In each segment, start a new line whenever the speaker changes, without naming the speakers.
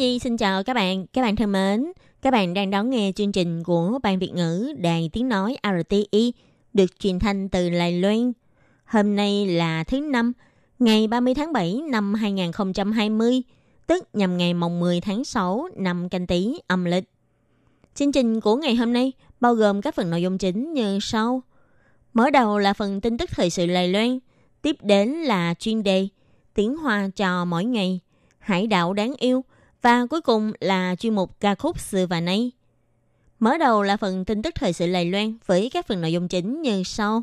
Nhi xin chào các bạn, các bạn thân mến. Các bạn đang đón nghe chương trình của Ban Việt ngữ Đài Tiếng Nói RTI được truyền thanh từ Lài Loan. Hôm nay là thứ Năm, ngày 30 tháng 7 năm 2020, tức nhằm ngày mồng 10 tháng 6 năm canh tí âm lịch. Chương trình của ngày hôm nay bao gồm các phần nội dung chính như sau. Mở đầu là phần tin tức thời sự Lài Loan, tiếp đến là chuyên đề tiếng hoa cho mỗi ngày, hải đảo đáng yêu và cuối cùng là chuyên mục ca khúc xưa và nay. Mở đầu là phần tin tức thời sự Lài Loan với các phần nội dung chính như sau.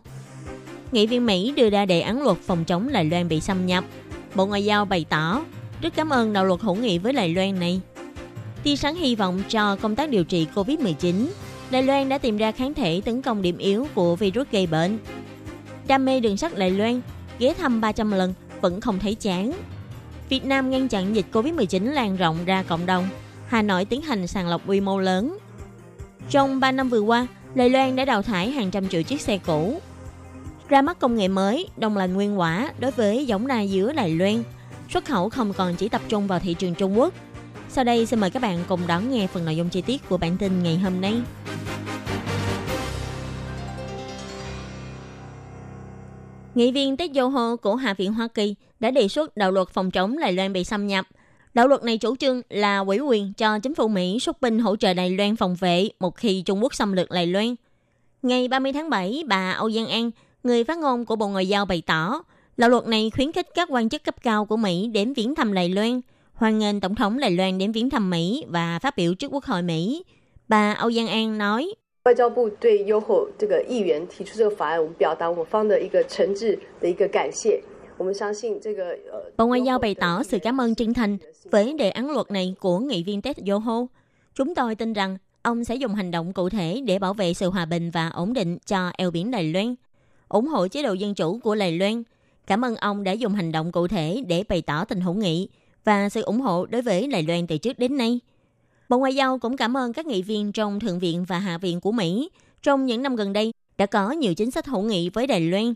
Nghị viên Mỹ đưa ra đề án luật phòng chống Lài Loan bị xâm nhập. Bộ Ngoại giao bày tỏ rất cảm ơn đạo luật hữu nghị với Lài Loan này. Tia sáng hy vọng cho công tác điều trị COVID-19. Đài Loan đã tìm ra kháng thể tấn công điểm yếu của virus gây bệnh. Đam mê đường sắt Đài Loan, ghé thăm 300 lần vẫn không thấy chán. Việt Nam ngăn chặn dịch COVID-19 lan rộng ra cộng đồng. Hà Nội tiến hành sàng lọc quy mô lớn. Trong 3 năm vừa qua, Đài Loan đã đào thải hàng trăm triệu chiếc xe cũ. Ra mắt công nghệ mới, đồng lành nguyên quả đối với giống na dứa Đài Loan. Xuất khẩu không còn chỉ tập trung vào thị trường Trung Quốc. Sau đây xin mời các bạn cùng đón nghe phần nội dung chi tiết của bản tin ngày hôm nay. Nghị viên Ted Yoho của Hạ viện Hoa Kỳ đã đề xuất đạo luật phòng chống Đài Loan bị xâm nhập. Đạo luật này chủ trương là ủy quyền cho chính phủ Mỹ xuất binh hỗ trợ Đài Loan phòng vệ một khi Trung Quốc xâm lược Đài Loan. Ngày 30 tháng 7, bà Âu Giang An, người phát ngôn của Bộ Ngoại giao bày tỏ, đạo luật này khuyến khích các quan chức cấp cao của Mỹ đến viếng thăm Đài Loan, hoan nghênh Tổng thống Đài Loan đến viếng thăm Mỹ và phát biểu trước Quốc hội Mỹ. Bà Âu Giang An nói,
外交部对优厚这个议员提出这个法案，我们表达我们方的一个诚挚的一个感谢。我们相信这个呃，
Bộ Ngoại giao bày tỏ sự cảm ơn chân thành với đề án luật này của nghị viên Ted Yoho. Chúng tôi tin rằng ông sẽ dùng hành động cụ thể để bảo vệ sự hòa bình và ổn định cho eo biển Đài Loan, ủng hộ chế độ dân chủ của Đài Loan. Cảm ơn ông đã dùng hành động cụ thể để bày tỏ tình hữu nghị và sự ủng hộ đối với Đài Loan từ trước đến nay. Bộ Ngoại giao cũng cảm ơn các nghị viên trong Thượng viện và Hạ viện của Mỹ trong những năm gần đây đã có nhiều chính sách hữu nghị với Đài Loan,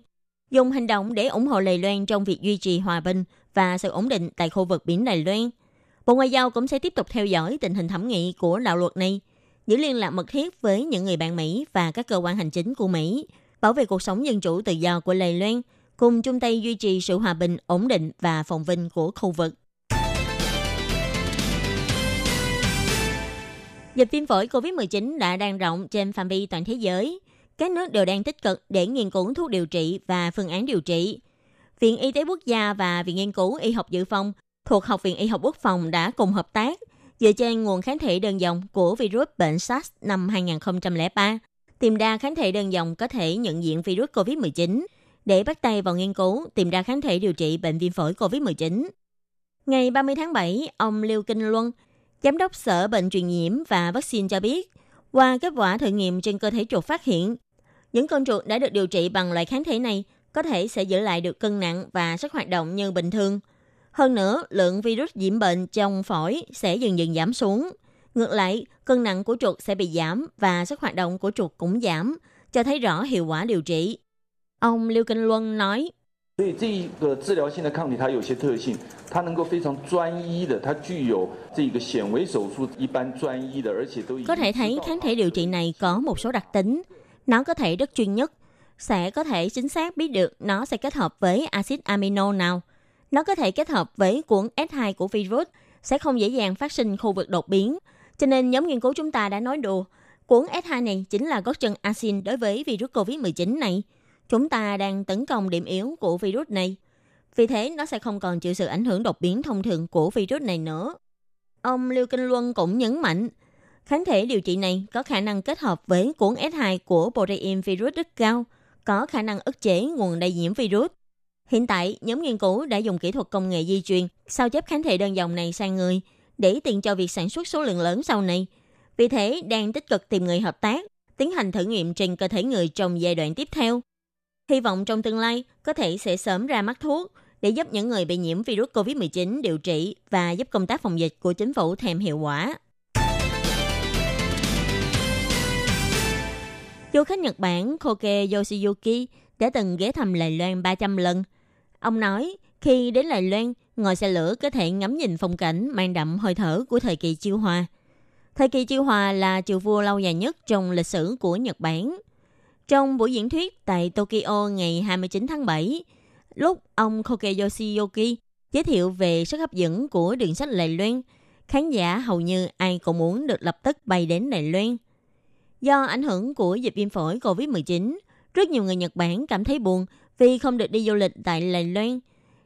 dùng hành động để ủng hộ Đài Loan trong việc duy trì hòa bình và sự ổn định tại khu vực biển Đài Loan. Bộ Ngoại giao cũng sẽ tiếp tục theo dõi tình hình thẩm nghị của đạo luật này, giữ liên lạc mật thiết với những người bạn Mỹ và các cơ quan hành chính của Mỹ, bảo vệ cuộc sống dân chủ tự do của Đài Loan, cùng chung tay duy trì sự hòa bình, ổn định và phồn vinh của khu vực. Dịch viêm phổi COVID-19 đã đang rộng trên phạm vi toàn thế giới. Các nước đều đang tích cực để nghiên cứu thuốc điều trị và phương án điều trị. Viện Y tế Quốc gia và Viện Nghiên cứu Y học Dự phòng thuộc Học viện Y học Quốc phòng đã cùng hợp tác dựa trên nguồn kháng thể đơn dòng của virus bệnh SARS năm 2003, tìm ra kháng thể đơn dòng có thể nhận diện virus COVID-19 để bắt tay vào nghiên cứu tìm ra kháng thể điều trị bệnh viêm phổi COVID-19. Ngày 30 tháng 7, ông Liêu Kinh Luân, Giám đốc Sở Bệnh truyền nhiễm và Vaccine cho biết, qua kết quả thử nghiệm trên cơ thể chuột phát hiện, những con chuột đã được điều trị bằng loại kháng thể này có thể sẽ giữ lại được cân nặng và sức hoạt động như bình thường. Hơn nữa, lượng virus nhiễm bệnh trong phổi sẽ dần dần giảm xuống. Ngược lại, cân nặng của chuột sẽ bị giảm và sức hoạt động của chuột cũng giảm, cho thấy rõ hiệu quả điều trị. Ông Liêu Kinh Luân nói,
所以这一个治疗性的抗体它有些特性，它能够非常专一的，它具有这个显微手术一般专一的，而且都已经
Có thể thấy
知道
kháng thể điều trị này có một số đặc tính. Nó có thể rất chuyên nhất, sẽ có thể chính xác biết được nó sẽ kết hợp với axit amino nào. Nó có thể kết hợp với cuộn S2 của virus, sẽ không dễ dàng phát sinh khu vực đột biến. Cho nên nhóm nghiên cứu chúng ta đã nói đùa, cuộn S2 này chính là gót chân axin đối với virus COVID-19 này. Chúng ta đang tấn công điểm yếu của virus này. Vì thế, nó sẽ không còn chịu sự ảnh hưởng đột biến thông thường của virus này nữa. Ông Lưu Kinh Luân cũng nhấn mạnh, kháng thể điều trị này có khả năng kết hợp với cuốn S2 của protein virus rất cao, có khả năng ức chế nguồn lây nhiễm virus. Hiện tại, nhóm nghiên cứu đã dùng kỹ thuật công nghệ di truyền sao chép kháng thể đơn dòng này sang người để tiện cho việc sản xuất số lượng lớn sau này. Vì thế, đang tích cực tìm người hợp tác, tiến hành thử nghiệm trên cơ thể người trong giai đoạn tiếp theo. Hy vọng trong tương lai có thể sẽ sớm ra mắt thuốc để giúp những người bị nhiễm virus COVID-19 điều trị và giúp công tác phòng dịch của chính phủ thêm hiệu quả. Du khách Nhật Bản Koke Yoshiyuki đã từng ghé thăm Đài Loan 300 lần. Ông nói, khi đến Đài Loan, ngồi xe lửa có thể ngắm nhìn phong cảnh mang đậm hơi thở của thời kỳ chiêu hòa. Thời kỳ chiêu hòa là triều vua lâu dài nhất trong lịch sử của Nhật Bản. Trong buổi diễn thuyết tại Tokyo ngày 29 tháng 7, lúc ông Koke Yoshiyuki giới thiệu về sức hấp dẫn của đường sách Đài Loan, khán giả hầu như ai cũng muốn được lập tức bay đến Đài Loan. Do ảnh hưởng của dịch viêm phổi COVID-19, rất nhiều người Nhật Bản cảm thấy buồn vì không được đi du lịch tại Đài Loan.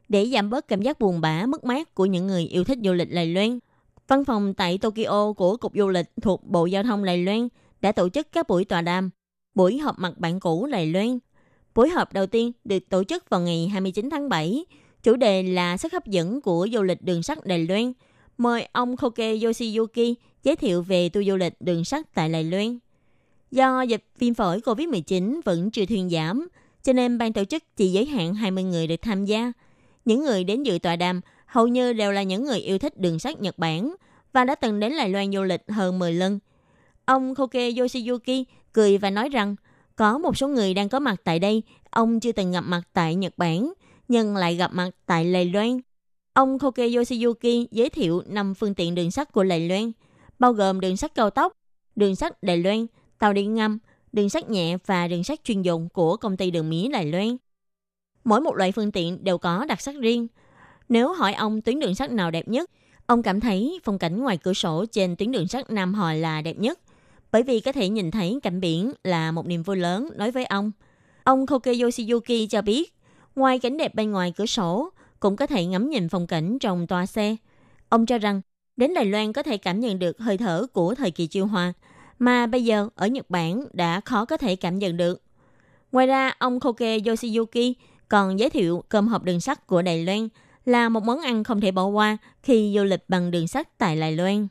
Để giảm bớt cảm giác buồn bã, mất mát của những người yêu thích du lịch Đài Loan, văn phòng tại Tokyo của Cục Du lịch thuộc Bộ Giao thông Đài Loan đã tổ chức các buổi tọa đàm, buổi họp mặt bạn cũ Đài Loan. Buổi họp đầu tiên được tổ chức vào ngày 29 tháng 7, chủ đề là sức hấp dẫn của du lịch đường sắt Đài Loan. Mời ông Koke Yoshiyuki giới thiệu về tour du lịch đường sắt tại Đài Loan. Do dịch viêm phổi COVID-19 vẫn chưa thuyên giảm, cho nên ban tổ chức chỉ giới hạn 20 người được tham gia. Những người đến dự tọa đàm hầu như đều là những người yêu thích đường sắt Nhật Bản và đã từng đến Đài Loan du lịch hơn 10 lần. Ông Koke Yoshiyuki cười và nói rằng có một số người đang có mặt tại đây, ông chưa từng gặp mặt tại Nhật Bản, nhưng lại gặp mặt tại Lầy Loan. Ông Koke Yoshiyuki giới thiệu 5 phương tiện đường sắt của Lầy Loan, bao gồm đường sắt cao tốc, đường sắt Đài Loan, tàu điện ngầm, đường sắt nhẹ và đường sắt chuyên dụng của công ty đường mía Đài Loan. Mỗi một loại phương tiện đều có đặc sắc riêng. Nếu hỏi ông tuyến đường sắt nào đẹp nhất, ông cảm thấy phong cảnh ngoài cửa sổ trên tuyến đường sắt Nam Hòa là đẹp nhất, bởi vì có thể nhìn thấy cảnh biển là một niềm vui lớn đối với ông. Ông Koke Yoshiyuki cho biết, ngoài cảnh đẹp bên ngoài cửa sổ, cũng có thể ngắm nhìn phong cảnh trong toa xe. Ông cho rằng, đến Đài Loan có thể cảm nhận được hơi thở của thời kỳ chiêu hòa, mà bây giờ ở Nhật Bản đã khó có thể cảm nhận được. Ngoài ra, ông Koke Yoshiyuki còn giới thiệu cơm hộp đường sắt của Đài Loan là một món ăn không thể bỏ qua khi du lịch bằng đường sắt tại Đài Loan.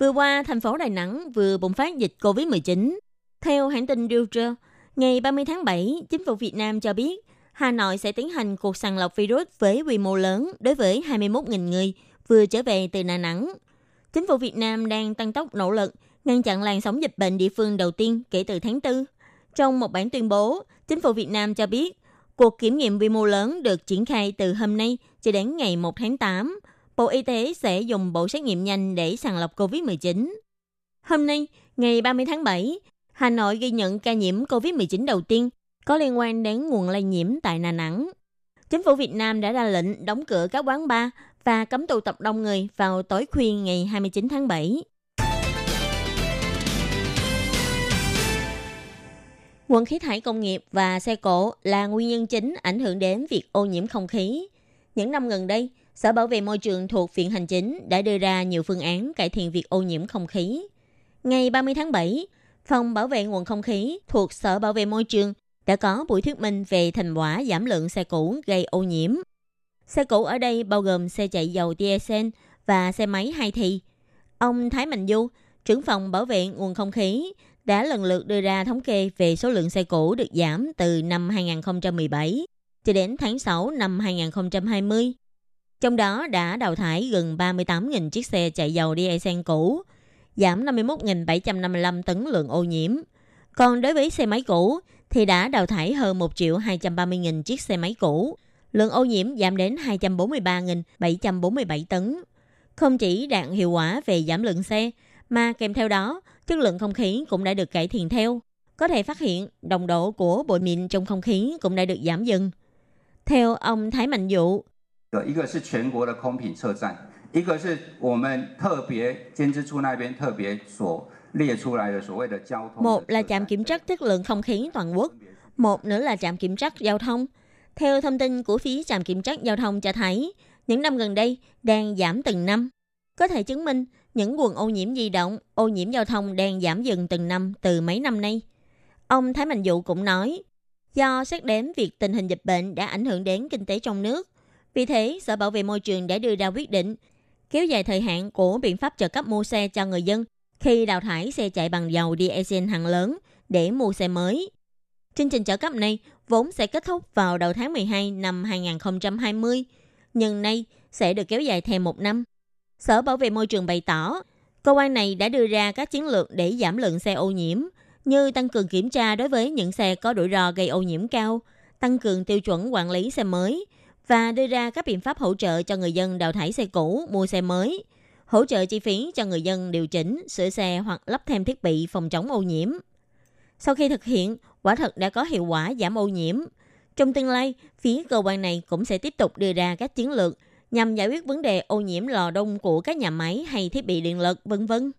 Vừa qua, thành phố Đà Nẵng vừa bùng phát dịch COVID-19. Theo hãng tin Reuters, ngày 30 tháng 7, chính phủ Việt Nam cho biết Hà Nội sẽ tiến hành cuộc sàng lọc virus với quy mô lớn đối với 21.000 người vừa trở về từ Đà Nẵng. Chính phủ Việt Nam đang tăng tốc nỗ lực ngăn chặn làn sóng dịch bệnh địa phương đầu tiên kể từ tháng 4. Trong một bản tuyên bố, chính phủ Việt Nam cho biết cuộc kiểm nghiệm quy mô lớn được triển khai từ hôm nay cho đến ngày 1 tháng 8. Bộ Y tế sẽ dùng bộ xét nghiệm nhanh để sàng lọc COVID-19. Hôm nay, ngày 30 tháng 7, Hà Nội ghi nhận ca nhiễm COVID-19 đầu tiên có liên quan đến nguồn lây nhiễm tại Đà Nẵng. Chính phủ Việt Nam đã ra lệnh đóng cửa các quán bar và cấm tụ tập đông người vào tối khuya ngày 29 tháng 7. Nguồn khí thải công nghiệp và xe cộ là nguyên nhân chính ảnh hưởng đến việc ô nhiễm không khí. Những năm gần đây, Sở Bảo vệ Môi trường thuộc Viện Hành Chính đã đưa ra nhiều phương án cải thiện việc ô nhiễm không khí. Ngày 30 tháng 7, Phòng Bảo vệ nguồn không khí thuộc Sở Bảo vệ Môi trường đã có buổi thuyết minh về thành quả giảm lượng xe cũ gây ô nhiễm. Xe cũ ở đây bao gồm xe chạy dầu diesel và xe máy hai thì. Ông Thái Mạnh Du, trưởng phòng bảo vệ nguồn không khí, đã lần lượt đưa ra thống kê về số lượng xe cũ được giảm từ năm 2017 cho đến tháng 6 năm 2020. Trong đó đã đào thải gần 38.000 chiếc xe chạy dầu diesel cũ, giảm 51.755 tấn lượng ô nhiễm. Còn đối với xe máy cũ thì đã đào thải hơn 1 triệu 230.000 chiếc xe máy cũ, lượng ô nhiễm giảm đến 243.747 tấn. Không chỉ đạt hiệu quả về giảm lượng xe, mà kèm theo đó, chất lượng không khí cũng đã được cải thiện theo. Có thể phát hiện đồng độ của bụi mịn trong không khí cũng đã được giảm dần. Theo ông Thái Mạnh Dụ,
一个是全国的空品测站，一个是我们特别监支处那边特别所列出来的所谓的交通。
một là trạm kiểm soát chất lượng không khí toàn quốc, một nữa là trạm kiểm soát giao thông. Theo thông tin của phía trạm kiểm soát giao thông cho thấy, những năm gần đây đang giảm từng năm. Có thể chứng minh những nguồn ô nhiễm di động, ô nhiễm giao thông đang giảm dần từng năm từ mấy năm nay. Ông Thái Mạnh Dụ cũng nói, do xét đến việc tình hình dịch bệnh đã ảnh hưởng đến kinh tế trong nước, vì thế, Sở Bảo vệ Môi trường đã đưa ra quyết định kéo dài thời hạn của biện pháp trợ cấp mua xe cho người dân khi đào thải xe chạy bằng dầu diesel hạng lớn để mua xe mới. Chương trình trợ cấp này vốn sẽ kết thúc vào đầu tháng 12 năm 2020, nhưng nay sẽ được kéo dài thêm một năm. Sở Bảo vệ Môi trường bày tỏ, cơ quan này đã đưa ra các chiến lược để giảm lượng xe ô nhiễm, như tăng cường kiểm tra đối với những xe có rủi ro gây ô nhiễm cao, tăng cường tiêu chuẩn quản lý xe mới và đưa ra các biện pháp hỗ trợ cho người dân đào thải xe cũ, mua xe mới, hỗ trợ chi phí cho người dân điều chỉnh, sửa xe hoặc lắp thêm thiết bị phòng chống ô nhiễm. Sau khi thực hiện, quả thật đã có hiệu quả giảm ô nhiễm. Trong tương lai, phía cơ quan này cũng sẽ tiếp tục đưa ra các chiến lược nhằm giải quyết vấn đề ô nhiễm lò đông của các nhà máy hay thiết bị điện lực, vân vân.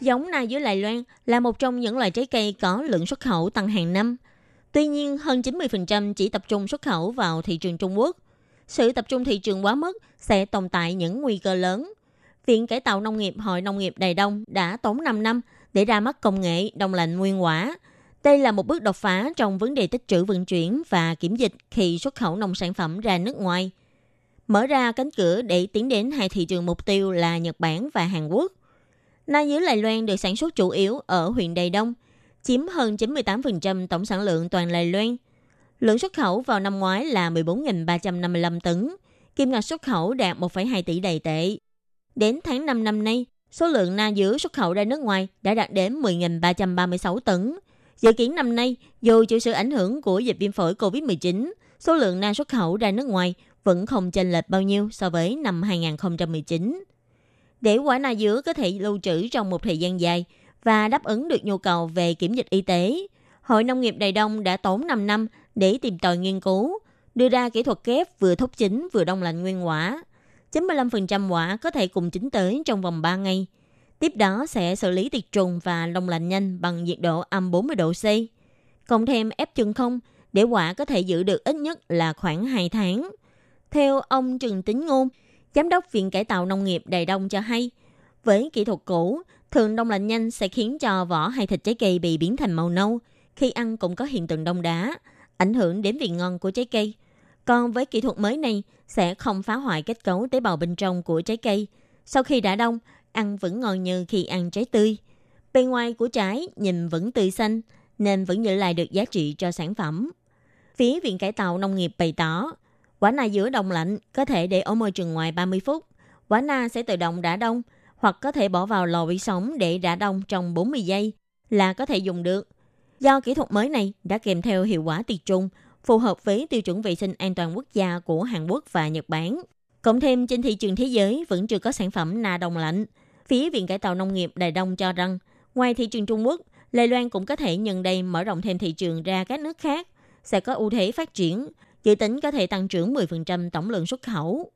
Giống na dưới Lài Loan là một trong những loại trái cây có lượng xuất khẩu tăng hàng năm. Tuy nhiên, hơn 90% chỉ tập trung xuất khẩu vào thị trường Trung Quốc. Sự tập trung thị trường quá mức sẽ tồn tại những nguy cơ lớn. Viện Cải tạo Nông nghiệp Hội Nông nghiệp Đài Đông đã tốn 5 năm để ra mắt công nghệ đông lạnh nguyên quả. Đây là một bước đột phá trong vấn đề tích trữ vận chuyển và kiểm dịch khi xuất khẩu nông sản phẩm ra nước ngoài. Mở ra cánh cửa để tiến đến hai thị trường mục tiêu là Nhật Bản và Hàn Quốc. Na dưới Lài Loan được sản xuất chủ yếu ở huyện Đài Đông, chiếm hơn 98% tổng sản lượng toàn Lài Loan. Lượng xuất khẩu vào năm ngoái là 14.355 tấn, kim ngạch xuất khẩu đạt 1,2 tỷ đầy tệ. Đến tháng 5 năm nay, số lượng na dứa xuất khẩu ra nước ngoài đã đạt đến 10.336 tấn. Dự kiến năm nay, dù chịu sự ảnh hưởng của dịch viêm phổi COVID-19, số lượng na xuất khẩu ra nước ngoài vẫn không chênh lệch bao nhiêu so với năm 2019. Để quả na dứa có thể lưu trữ trong một thời gian dài và đáp ứng được nhu cầu về kiểm dịch y tế, Hội Nông nghiệp Đài Đông đã tốn 5 năm để tìm tòi nghiên cứu, đưa ra kỹ thuật kép vừa thúc chín vừa đông lạnh nguyên quả. 95% quả có thể cùng chín tới trong vòng 3 ngày. Tiếp đó sẽ xử lý tiệt trùng và đông lạnh nhanh bằng nhiệt độ âm 40 độ C. Cộng thêm ép chân không để quả có thể giữ được ít nhất là khoảng 2 tháng. Theo ông Trần Tính Ngôn, Giám đốc Viện Cải tạo Nông nghiệp Đài Đông cho hay, với kỹ thuật cũ, thường đông lạnh nhanh sẽ khiến cho vỏ hay thịt trái cây bị biến thành màu nâu. Khi ăn cũng có hiện tượng đông đá, ảnh hưởng đến vị ngon của trái cây. Còn với kỹ thuật mới này, sẽ không phá hoại kết cấu tế bào bên trong của trái cây. Sau khi đã đông, ăn vẫn ngon như khi ăn trái tươi. Bên ngoài của trái nhìn vẫn tươi xanh, nên vẫn giữ lại được giá trị cho sản phẩm. Phía Viện Cải tạo Nông nghiệp bày tỏ, quả na giữa đông lạnh có thể để ở môi trường ngoài 30 phút. Quả na sẽ tự động đã đông, hoặc có thể bỏ vào lò vi sóng để đã đông trong 40 giây là có thể dùng được. Do kỹ thuật mới này đã kèm theo hiệu quả tiệt trùng, phù hợp với tiêu chuẩn vệ sinh an toàn quốc gia của Hàn Quốc và Nhật Bản. Cộng thêm trên thị trường thế giới vẫn chưa có sản phẩm na đông lạnh. Phía Viện Cải tạo Nông nghiệp Đài Đông cho rằng, ngoài thị trường Trung Quốc, Lài Loan cũng có thể nhân đây mở rộng thêm thị trường ra các nước khác, sẽ có ưu thế phát triển, dự tính có thể tăng trưởng 10% tổng lượng xuất khẩu.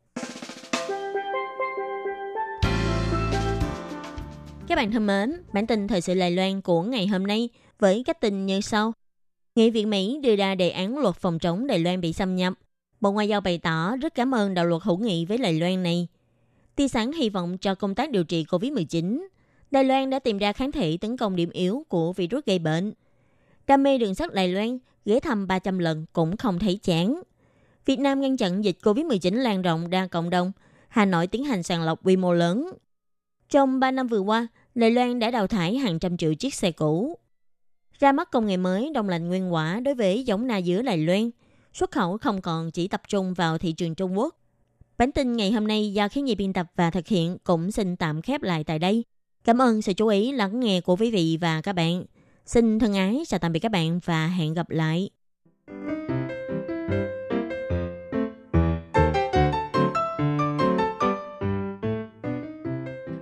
Các bạn thân mến, bản tin thời sự Lài Loan của ngày hôm nay với các tin như sau. Nghị viện Mỹ đưa ra đề án luật phòng chống Đài Loan bị xâm nhập. Bộ Ngoại giao bày tỏ rất cảm ơn đạo luật hữu nghị với Đài Loan này. Tia sáng hy vọng cho công tác điều trị COVID-19. Đài Loan đã tìm ra kháng thể tấn công điểm yếu của virus gây bệnh. Đam mê đường sắt Đài Loan ghé thăm 300 lần cũng không thấy chán. Việt Nam ngăn chặn dịch COVID-19 lan rộng ra cộng đồng. Hà Nội tiến hành sàng lọc quy mô lớn. Trong 3 năm vừa qua, Lê Loan đã đào thải hàng trăm triệu chiếc xe cũ. Ra mắt công nghệ mới đông lạnh nguyên quả đối với giống na dứa Lài Loan, xuất khẩu không còn chỉ tập trung vào thị trường Trung Quốc. Bản tin ngày hôm nay do khiến nhi biên tập và thực hiện cũng xin tạm khép lại tại đây. Cảm ơn sự chú ý lắng nghe của quý vị và các bạn. Xin thân ái chào tạm biệt các bạn và hẹn gặp lại.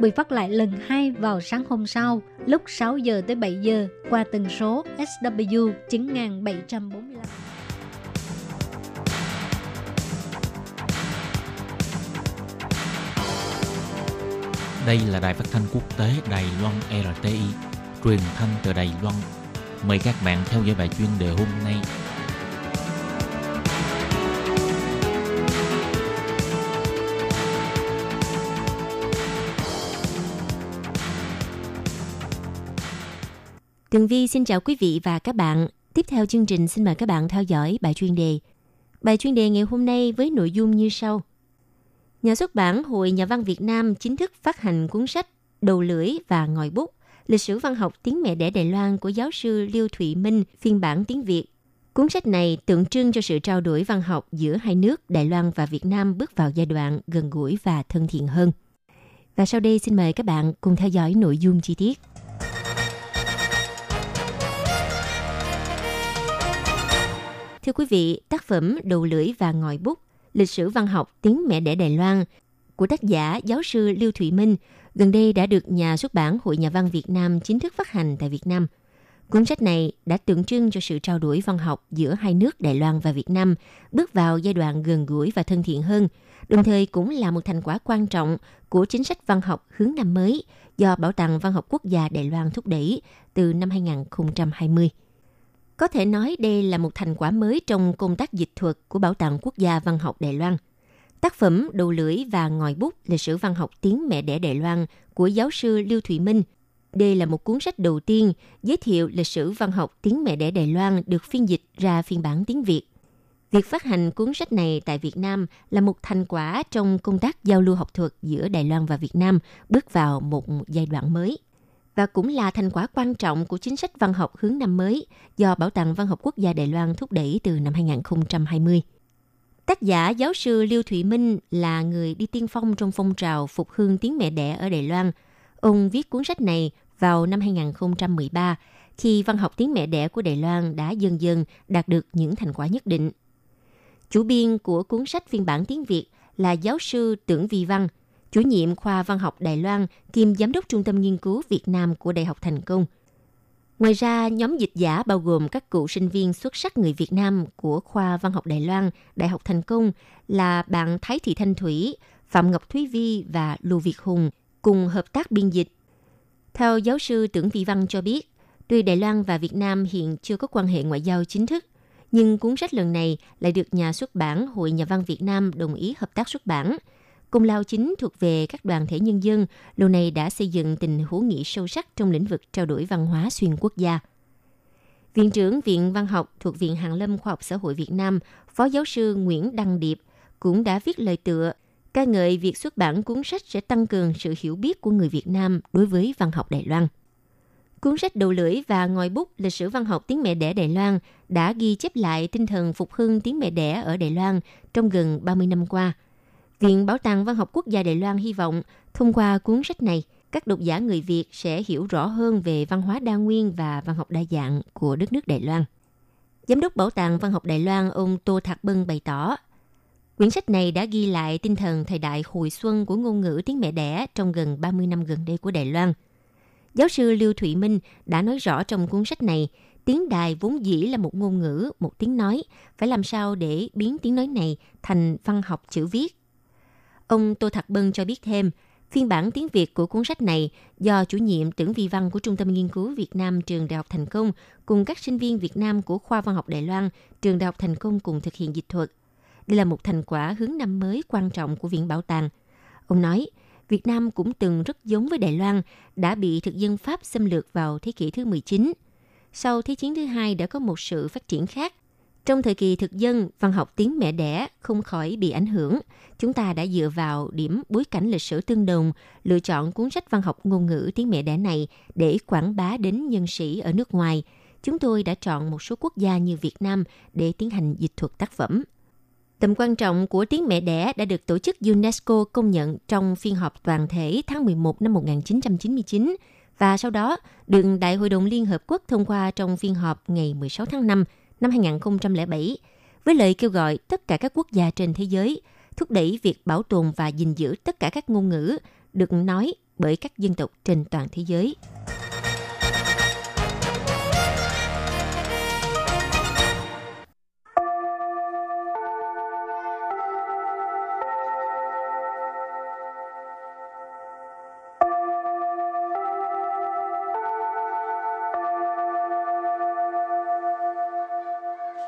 bị phát lại lần hai vào sáng hôm sau lúc 6 giờ tới 7 giờ qua tần số SW 9745.
Đây là đài phát thanh quốc tế Đài Loan RTI, truyền thanh từ Đài Loan. Mời các bạn theo dõi bài chuyên đề hôm nay
Tường Vi xin chào quý vị và các bạn. Tiếp theo chương trình xin mời các bạn theo dõi bài chuyên đề. Bài chuyên đề ngày hôm nay với nội dung như sau. Nhà xuất bản Hội Nhà văn Việt Nam chính thức phát hành cuốn sách Đầu lưỡi và ngòi bút, lịch sử văn học tiếng mẹ đẻ Đài Loan của giáo sư Liêu Thụy Minh phiên bản tiếng Việt. Cuốn sách này tượng trưng cho sự trao đổi văn học giữa hai nước Đài Loan và Việt Nam bước vào giai đoạn gần gũi và thân thiện hơn. Và sau đây xin mời các bạn cùng theo dõi nội dung chi tiết. Thưa quý vị, tác phẩm Đầu lưỡi và ngòi bút, lịch sử văn học tiếng mẹ đẻ Đài Loan của tác giả giáo sư Lưu Thụy Minh gần đây đã được nhà xuất bản Hội Nhà văn Việt Nam chính thức phát hành tại Việt Nam. Cuốn sách này đã tượng trưng cho sự trao đổi văn học giữa hai nước Đài Loan và Việt Nam bước vào giai đoạn gần gũi và thân thiện hơn, đồng thời cũng là một thành quả quan trọng của chính sách văn học hướng năm mới do Bảo tàng Văn học Quốc gia Đài Loan thúc đẩy từ năm 2020. Có thể nói đây là một thành quả mới trong công tác dịch thuật của Bảo tàng Quốc gia Văn học Đài Loan. Tác phẩm Đầu lưỡi và ngòi bút, lịch sử văn học tiếng mẹ đẻ Đài Loan của giáo sư Lưu Thụy Minh. Đây là một cuốn sách đầu tiên giới thiệu lịch sử văn học tiếng mẹ đẻ Đài Loan được phiên dịch ra phiên bản tiếng Việt. Việc phát hành cuốn sách này tại Việt Nam là một thành quả trong công tác giao lưu học thuật giữa Đài Loan và Việt Nam bước vào một giai đoạn mới và cũng là thành quả quan trọng của chính sách văn học hướng năm mới do Bảo tàng Văn học Quốc gia Đài Loan thúc đẩy từ năm 2020. Tác giả, giáo sư Liêu Thụy Minh là người đi tiên phong trong phong trào phục hương tiếng mẹ đẻ ở Đài Loan. Ông viết cuốn sách này vào năm 2013 khi văn học tiếng mẹ đẻ của Đài Loan đã dần dần đạt được những thành quả nhất định. Chủ biên của cuốn sách phiên bản tiếng Việt là giáo sư Tưởng Vi Văn – chủ nhiệm khoa văn học Đài Loan, kiêm giám đốc Trung tâm Nghiên cứu Việt Nam của Đại học Thành Công. Ngoài ra, nhóm dịch giả bao gồm các cựu sinh viên xuất sắc người Việt Nam của khoa văn học Đài Loan, Đại học Thành Công là bạn Thái Thị Thanh Thủy, Phạm Ngọc Thúy Vi và Lưu Việt Hùng cùng hợp tác biên dịch. Theo giáo sư Tưởng Vi Văn cho biết, tuy Đài Loan và Việt Nam hiện chưa có quan hệ ngoại giao chính thức, nhưng cuốn sách lần này lại được nhà xuất bản Hội Nhà văn Việt Nam đồng ý hợp tác xuất bản – Công lao chính thuộc về các đoàn thể nhân dân, lâu nay đã xây dựng tình hữu nghị sâu sắc trong lĩnh vực trao đổi văn hóa xuyên quốc gia. Viện trưởng Viện Văn học thuộc Viện Hàn Lâm Khoa học Xã hội Việt Nam, Phó giáo sư Nguyễn Đăng Điệp cũng đã viết lời tựa ca ngợi việc xuất bản cuốn sách sẽ tăng cường sự hiểu biết của người Việt Nam đối với văn học Đài Loan. Cuốn sách đầu lưỡi và ngòi bút lịch sử văn học tiếng mẹ đẻ Đài Loan đã ghi chép lại tinh thần phục hưng tiếng mẹ đẻ ở Đài Loan trong gần 30 năm qua – Viện Bảo tàng Văn học Quốc gia Đài Loan hy vọng thông qua cuốn sách này, các độc giả người Việt sẽ hiểu rõ hơn về văn hóa đa nguyên và văn học đa dạng của đất nước Đài Loan. Giám đốc Bảo tàng Văn học Đài Loan ông Tô Thạc Bân bày tỏ, quyển sách này đã ghi lại tinh thần thời đại hồi xuân của ngôn ngữ tiếng mẹ đẻ trong gần 30 năm gần đây của Đài Loan. Giáo sư Lưu Thụy Minh đã nói rõ trong cuốn sách này, tiếng đài vốn dĩ là một ngôn ngữ, một tiếng nói, phải làm sao để biến tiếng nói này thành văn học chữ viết Ông Tô Thạc Bân cho biết thêm, phiên bản tiếng Việt của cuốn sách này do chủ nhiệm tưởng vi văn của Trung tâm Nghiên cứu Việt Nam Trường Đại học Thành Công cùng các sinh viên Việt Nam của Khoa Văn học Đài Loan, Trường Đại học Thành Công cùng thực hiện dịch thuật. Đây là một thành quả hướng năm mới quan trọng của Viện Bảo tàng. Ông nói, Việt Nam cũng từng rất giống với Đài Loan, đã bị thực dân Pháp xâm lược vào thế kỷ thứ 19. Sau Thế chiến thứ hai đã có một sự phát triển khác trong thời kỳ thực dân, văn học tiếng mẹ đẻ không khỏi bị ảnh hưởng. Chúng ta đã dựa vào điểm bối cảnh lịch sử tương đồng, lựa chọn cuốn sách văn học ngôn ngữ tiếng mẹ đẻ này để quảng bá đến nhân sĩ ở nước ngoài. Chúng tôi đã chọn một số quốc gia như Việt Nam để tiến hành dịch thuật tác phẩm. Tầm quan trọng của tiếng mẹ đẻ đã được tổ chức UNESCO công nhận trong phiên họp toàn thể tháng 11 năm 1999 và sau đó được Đại hội đồng Liên Hợp Quốc thông qua trong phiên họp ngày 16 tháng 5 năm 2007 với lời kêu gọi tất cả các quốc gia trên thế giới thúc đẩy việc bảo tồn và gìn giữ tất cả các ngôn ngữ được nói bởi các dân tộc trên toàn thế giới.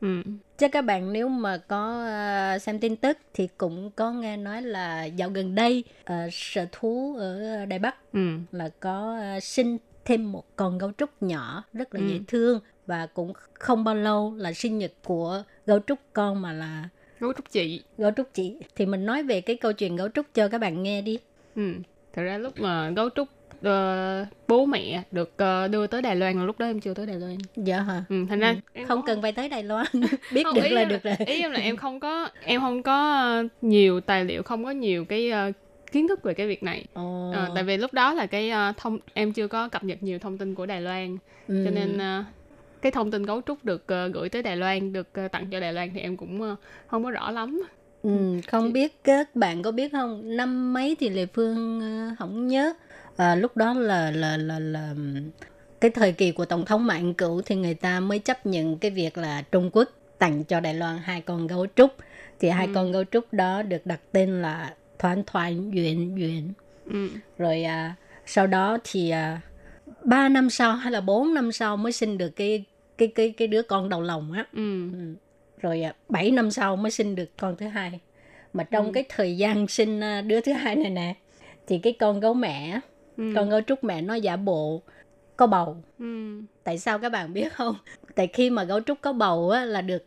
Ừ.
Chắc các bạn nếu mà có uh, xem tin tức thì cũng có nghe nói là dạo gần đây uh, sở thú ở Đài Bắc
Ừ.
là có uh, sinh thêm một con gấu trúc nhỏ rất là
Ừ.
dễ thương và cũng không bao lâu là sinh nhật của gấu trúc con mà là
Gấu trúc chị.
gấu trúc chị thì mình nói về cái câu chuyện gấu trúc cho các bạn nghe đi
Ừ. Thật ra lúc mà gấu trúc ờ, bố mẹ được ờ, đưa tới Đài Loan lúc đó em chưa tới Đài Loan.
dạ hả
Ừ, thành ra em
không
có-
cần phải tới Đài Loan biết
Không,
được là được rồi
Ý em là em không có em không có ờ, nhiều tài liệu, không có nhiều cái ờ, kiến thức về cái việc này.
Ồ.
Ờ, tại vì lúc đó là cái ờ, thông em chưa có cập nhật nhiều thông tin của Đài Loan
Ừ.
cho nên ờ, cái thông tin gấu trúc được ờ, gửi tới Đài Loan được ờ, tặng cho Đài Loan thì em cũng ờ, không có rõ lắm
Ừ, không biết các bạn có biết không năm mấy thì Lê Phương ờ, không nhớ à, lúc đó là là là là cái thời kỳ của tổng thống Mạng Cửu thì người ta mới chấp nhận cái việc là Trung Quốc tặng cho Đài Loan hai con gấu trúc thì hai con gấu trúc đó được đặt tên là Thoán Thoán Duyện Duyện
ừ.
rồi à, sau đó thì à, 3 năm sau hay là 4 năm sau mới sinh được cái cái cái cái đứa con đầu lòng á
Ừ.
rồi à, 7 năm sau mới sinh được con thứ hai mà trong
Ừ.
cái thời gian sinh à, đứa thứ hai này nè thì cái con gấu mẹ
Ừ.
con gấu trúc mẹ nó giả bộ có bầu
Ừ.
tại sao các bạn biết không tại khi mà gấu trúc có bầu á, là được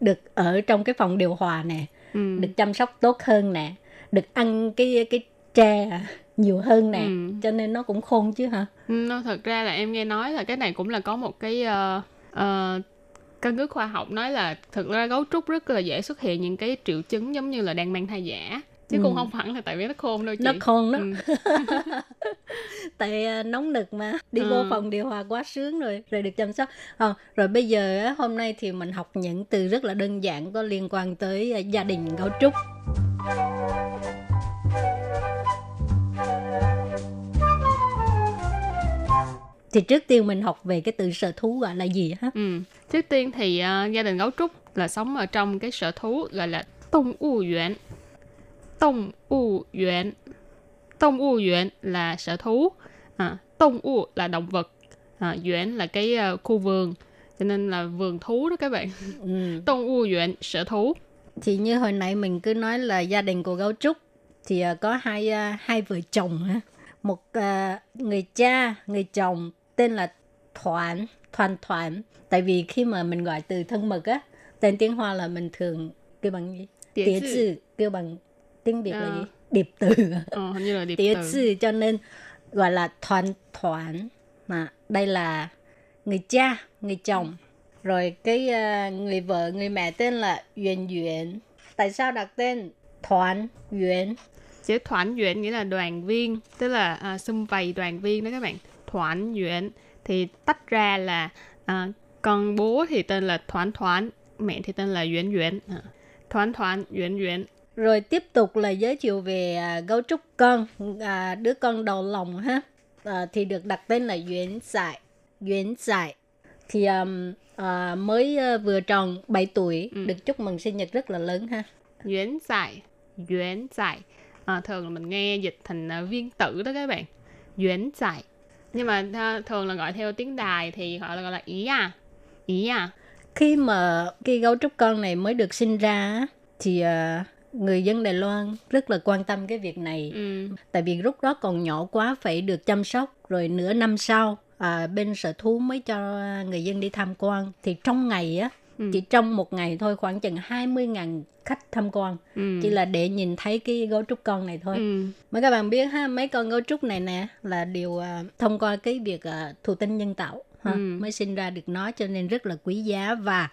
được ở trong cái phòng điều hòa nè
Ừ.
được chăm sóc tốt hơn nè được ăn cái cái tre nhiều hơn nè
Ừ.
cho nên nó cũng khôn chứ hả
Ừ, nó thật ra là em nghe nói là cái này cũng là có một cái ờ, ờ, căn cứ khoa học nói là thực ra gấu trúc rất là dễ xuất hiện những cái triệu chứng giống như là đang mang thai giả chứ
Ừ.
cũng không hẳn là tại vì nó khôn đâu chị
nó khôn đó
Ừ.
tại à, nóng nực mà đi
Ừ.
vô phòng điều hòa quá sướng rồi rồi được chăm sóc Ờ, rồi bây giờ hôm nay thì mình học những từ rất là đơn giản có liên quan tới à, gia đình gấu trúc thì trước tiên mình học về cái từ sở thú gọi là gì ha
Ừ. Trước tiên thì ờ, gia đình gấu trúc là sống ở trong cái sở thú gọi là Tông U Viện. Tông U Viện. Tông U Viện là sở thú. À, Tông U là động vật. À, Viện là cái ờ, khu vườn. Cho nên là vườn thú đó các bạn.
ừ.
Tông U Viện, sở thú.
thì như hồi nãy mình cứ nói là gia đình của gấu trúc thì à, có hai à, hai vợ chồng ha một à, người cha người chồng tên là thoản thoàn thoản tại vì khi mà mình gọi từ thân mật á tên tiếng hoa là mình thường kêu bằng gì
chữ.
chữ kêu bằng tiếng việt là
Ờ.
gì điệp từ
Ờ, hình như là điệp
tía
từ.
chữ cho nên gọi là thoàn thoản mà đây là người cha người chồng rồi cái à, người vợ người mẹ tên là Yuen Yuen tại sao đặt tên Thoản Yuen
Chữ thoản duyện nghĩa là đoàn viên, tức là à, xung vầy đoàn viên đó các bạn. Thoản duyện thì tách ra là à, con bố thì tên là thoản thoản, mẹ thì tên là duyện duyện. À, thoản thoản, duyện duyện.
Rồi tiếp tục là giới thiệu về à, gấu trúc con à, đứa con đầu lòng ha à, thì được đặt tên là Yuen Giải Yuen Giải thì um, à, mới à, vừa tròn 7 tuổi
Ừ.
được chúc mừng sinh nhật rất là lớn ha
Duyện giải, duyện giải. À, thường là mình nghe dịch thành à, viên tử đó các bạn. Duyện giải. Nhưng mà à, thường là gọi theo tiếng đài thì họ là gọi là ý à. Ý à.
khi mà cái gấu trúc con này mới được sinh ra thì à, người dân Đài Loan rất là quan tâm cái việc này
Ừ.
tại vì lúc đó còn nhỏ quá phải được chăm sóc rồi nửa năm sau à, bên sở thú mới cho người dân đi tham quan thì trong ngày á
Ừ.
chỉ trong một ngày thôi khoảng chừng 20.000 khách tham quan
Ừ.
chỉ là để nhìn thấy cái gấu trúc con này thôi
Ừ.
mấy các bạn biết ha mấy con gấu trúc này nè là đều à, thông qua cái việc à, thụ tinh nhân tạo ha,
Ừ.
mới sinh ra được nó cho nên rất là quý giá và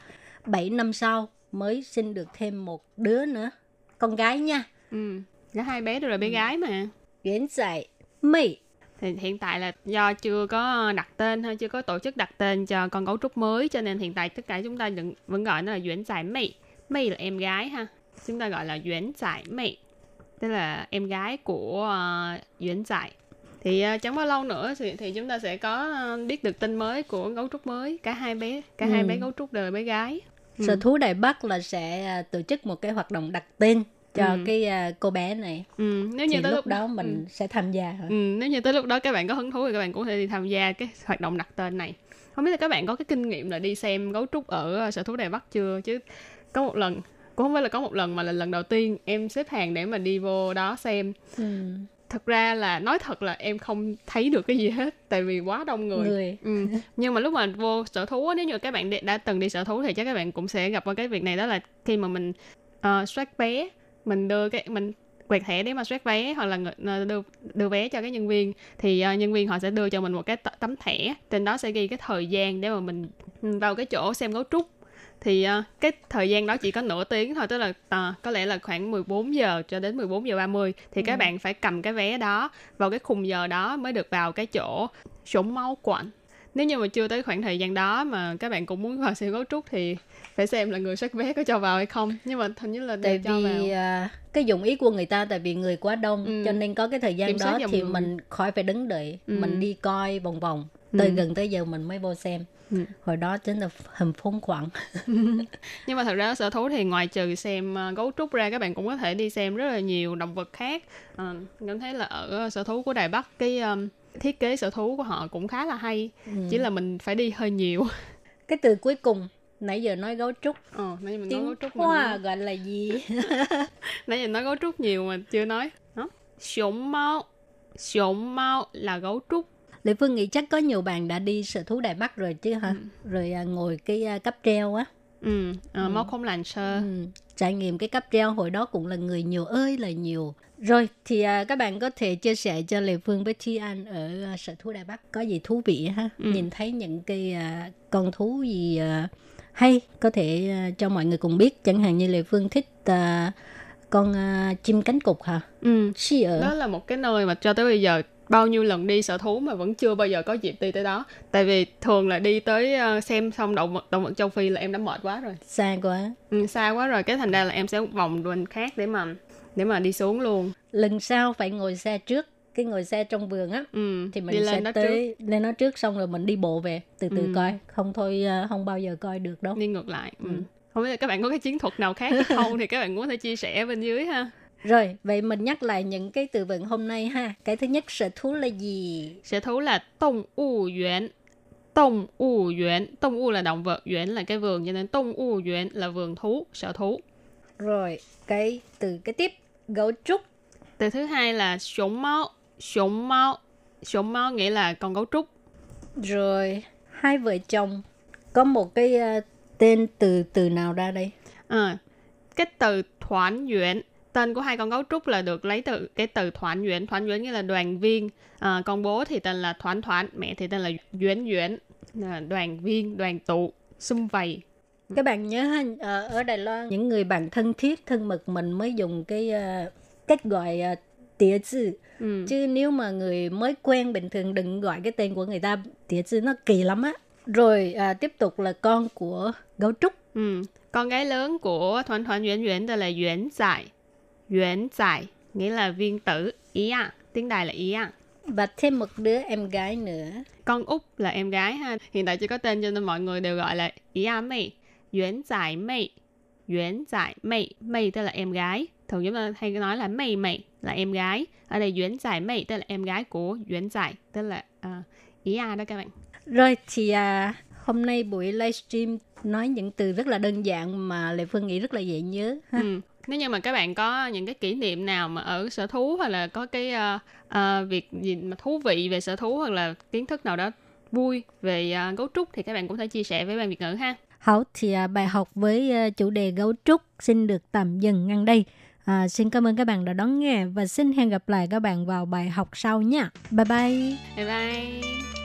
7 năm sau mới sinh được thêm một đứa nữa con gái nha.
Ừ. Có hai bé đều là bé gái mà.
Hiện tại Mỹ
thì hiện tại là do chưa có đặt tên hay chưa có tổ chức đặt tên cho con gấu trúc mới cho nên hiện tại tất cả chúng ta vẫn, vẫn gọi nó là Duyễn Giải Mị. Mị là em gái ha. Chúng ta gọi là Duyễn Giải Mị. Tức là em gái của uh, Yuan Giải thì uh, chẳng bao lâu nữa thì, thì chúng ta sẽ có uh, biết được tin mới của gấu trúc mới. Cả hai bé cả ừ. hai bé gấu trúc đều là bé gái
ừ. sở thú Đài Bắc là sẽ uh, tổ chức một cái hoạt động đặt tên cho ừ. cái uh, cô bé này.
Ừ, nếu như
thì
tới
lúc,
lúc
đó mình ừ. sẽ tham gia?
Ừ, nếu như tới lúc đó các bạn có hứng thú thì các bạn cũng thể đi tham gia cái hoạt động đặt tên này. Không biết là các bạn có cái kinh nghiệm là đi xem gấu trúc ở sở thú Đài Bắc chưa chứ? Có một lần cũng không phải là có một lần mà là lần đầu tiên em xếp hàng để mà đi vô đó xem. Ừ thật ra là nói thật là em không thấy được cái gì hết tại vì quá đông người,
người.
Ừ. nhưng mà lúc mà vô sở thú nếu như các bạn đã từng đi sở thú thì chắc các bạn cũng sẽ gặp qua cái việc này đó là khi mà mình uh, soát vé mình đưa cái mình quẹt thẻ để mà soát vé hoặc là ờ, đưa đưa vé cho cái nhân viên thì uh, nhân viên họ sẽ đưa cho mình một cái tấm thẻ trên đó sẽ ghi cái thời gian để mà mình vào cái chỗ xem gấu trúc thì uh, cái thời gian đó chỉ có nửa tiếng thôi tức là uh, có lẽ là khoảng 14 giờ cho đến 14 giờ 30 thì ừ. các bạn phải cầm cái vé đó vào cái khung giờ đó mới được vào cái chỗ sủng máu quạnh nếu như mà chưa tới khoảng thời gian đó mà các bạn cũng muốn vào xem gấu trúc thì phải xem là người soát vé có cho vào hay không nhưng mà hình như là
tại
cho
vì
vào.
Uh, cái dụng ý của người ta tại vì người quá đông ừ. cho nên có cái thời gian Kiểm đó thì người. mình khỏi phải đứng đợi ừ. mình đi coi vòng vòng tới ừ. gần tới giờ mình mới vô xem ừ. hồi đó chính là hình phóng khoảng
nhưng mà thật ra sở thú thì ngoài trừ xem uh, gấu trúc ra các bạn cũng có thể đi xem rất là nhiều động vật khác. Uh, cảm thấy là ở sở thú của đài bắc cái um, thiết kế sở thú của họ cũng khá là hay ừ. chỉ là mình phải đi hơi nhiều.
Cái từ cuối cùng nãy giờ nói gấu trúc.
Ờ nãy giờ mình nói gấu trúc
hoa nói... gọi là gì?
Nãy giờ nói gấu trúc nhiều mà chưa nói. Đó sủng mau sủng mau là gấu trúc
Lệ Phương nghĩ chắc có nhiều bạn đã đi sở thú Đài Bắc rồi chứ hả? Ừ. Rồi à, ngồi cái à, cấp treo á.
Ừ, à, ừ. máu không lành sơ. Ừ.
Trải nghiệm cái cấp treo hồi đó cũng là người nhiều ơi là nhiều. Rồi thì à, các bạn có thể chia sẻ cho Lệ Phương với Thi An ở à, sở thú Đài Bắc có gì thú vị ha? Ừ. Nhìn thấy những cái à, con thú gì à, hay có thể à, cho mọi người cùng biết. Chẳng hạn như Lệ Phương thích à, con à, chim cánh cụt hả?
Ừ. ở. Đó là một cái nơi mà cho tới bây giờ bao nhiêu lần đi sở thú mà vẫn chưa bao giờ có dịp đi tới đó. Tại vì thường là đi tới uh, xem xong động vật động vật châu phi là em đã mệt quá rồi.
Xa quá.
Ừ, xa quá rồi. Cái thành ra là em sẽ vòng bên khác để mà để mà đi xuống luôn.
Lần sau phải ngồi xe trước cái ngồi xe trong vườn á ừ, thì mình sẽ tới trước. lên nó trước xong rồi mình đi bộ về từ từ ừ. coi. Không thôi uh, không bao giờ coi được đâu.
Đi ngược lại. Ừ. Ừ. không biết là các bạn có cái chiến thuật nào khác không thì các bạn có thể chia sẻ bên dưới ha
rồi, vậy mình nhắc lại những cái từ vựng hôm nay ha. Cái thứ nhất, sở thú là gì?
Sở thú là động u yuan. Động u yuan. Động u là động vật, yuan là cái vườn. Cho nên động u yuan là vườn thú, sở thú.
Rồi, cái từ cái tiếp, gấu trúc.
Từ thứ hai là sủng máu. Sủng máu. Sủng máu nghĩa là con gấu trúc.
Rồi, hai vợ chồng. Có một cái uh, tên từ từ nào ra đây?
À, cái từ thoản yuan tên của hai con gấu trúc là được lấy từ cái từ thoản duyễn thoản duyễn nghĩa là đoàn viên. À, con bố thì tên là thoản thoản mẹ thì tên là duyễn duyễn đoàn viên đoàn tụ xung vầy.
Các bạn nhớ ở Đài Loan những người bạn thân thiết thân mật mình mới dùng cái uh, cách gọi uh, tía chữ. Ừ. chứ nếu mà người mới quen bình thường đừng gọi cái tên của người ta tía chữ nó kỳ lắm á. Rồi à, tiếp tục là con của gấu trúc.
Ừ. con gái lớn của thoản thoản duyễn duyễn tên là duyễn giải Yuan giải nghĩa là viên tử ý à tiếng đài là ý à
và thêm một đứa em gái nữa.
Con út là em gái ha. Hiện tại chưa có tên cho nên mọi người đều gọi là ý à mày Yuan giải mày Yuan giải mày mày tức là em gái. Thường chúng ta hay nói là mày mày là em gái. Ở đây Yuan giải mày tức là em gái của Yuan giải tức là uh, ý à đó các bạn.
Rồi thì uh, hôm nay buổi livestream nói những từ rất là đơn giản mà Lệ Phương nghĩ rất là dễ nhớ ha. Ừ
nếu như mà các bạn có những cái kỷ niệm nào mà ở sở thú hoặc là có cái uh, uh, việc gì mà thú vị về sở thú hoặc là kiến thức nào đó vui về uh, gấu trúc thì các bạn cũng thể chia sẻ với ban Việt ngữ ha.
Hảo thì uh, bài học với uh, chủ đề gấu trúc xin được tạm dừng ngang đây. À, xin cảm ơn các bạn đã đón nghe và xin hẹn gặp lại các bạn vào bài học sau nha. Bye bye.
Bye bye.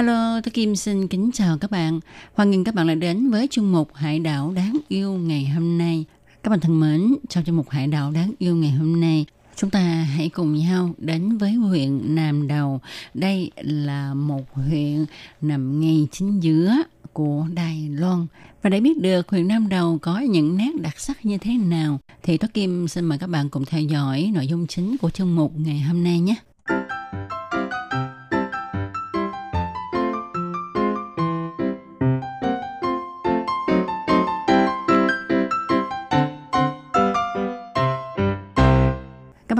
Hello, tôi Kim xin kính chào các bạn. Hoan nghênh các bạn lại đến với chương mục Hải đảo đáng yêu ngày hôm nay. Các bạn thân mến, trong chương mục Hải đảo đáng yêu ngày hôm nay, chúng ta hãy cùng nhau đến với huyện Nam Đầu. Đây là một huyện nằm ngay chính giữa của Đài Loan. Và để biết được huyện Nam Đầu có những nét đặc sắc như thế nào, thì Toát Kim xin mời các bạn cùng theo dõi nội dung chính của chương mục ngày hôm nay nhé.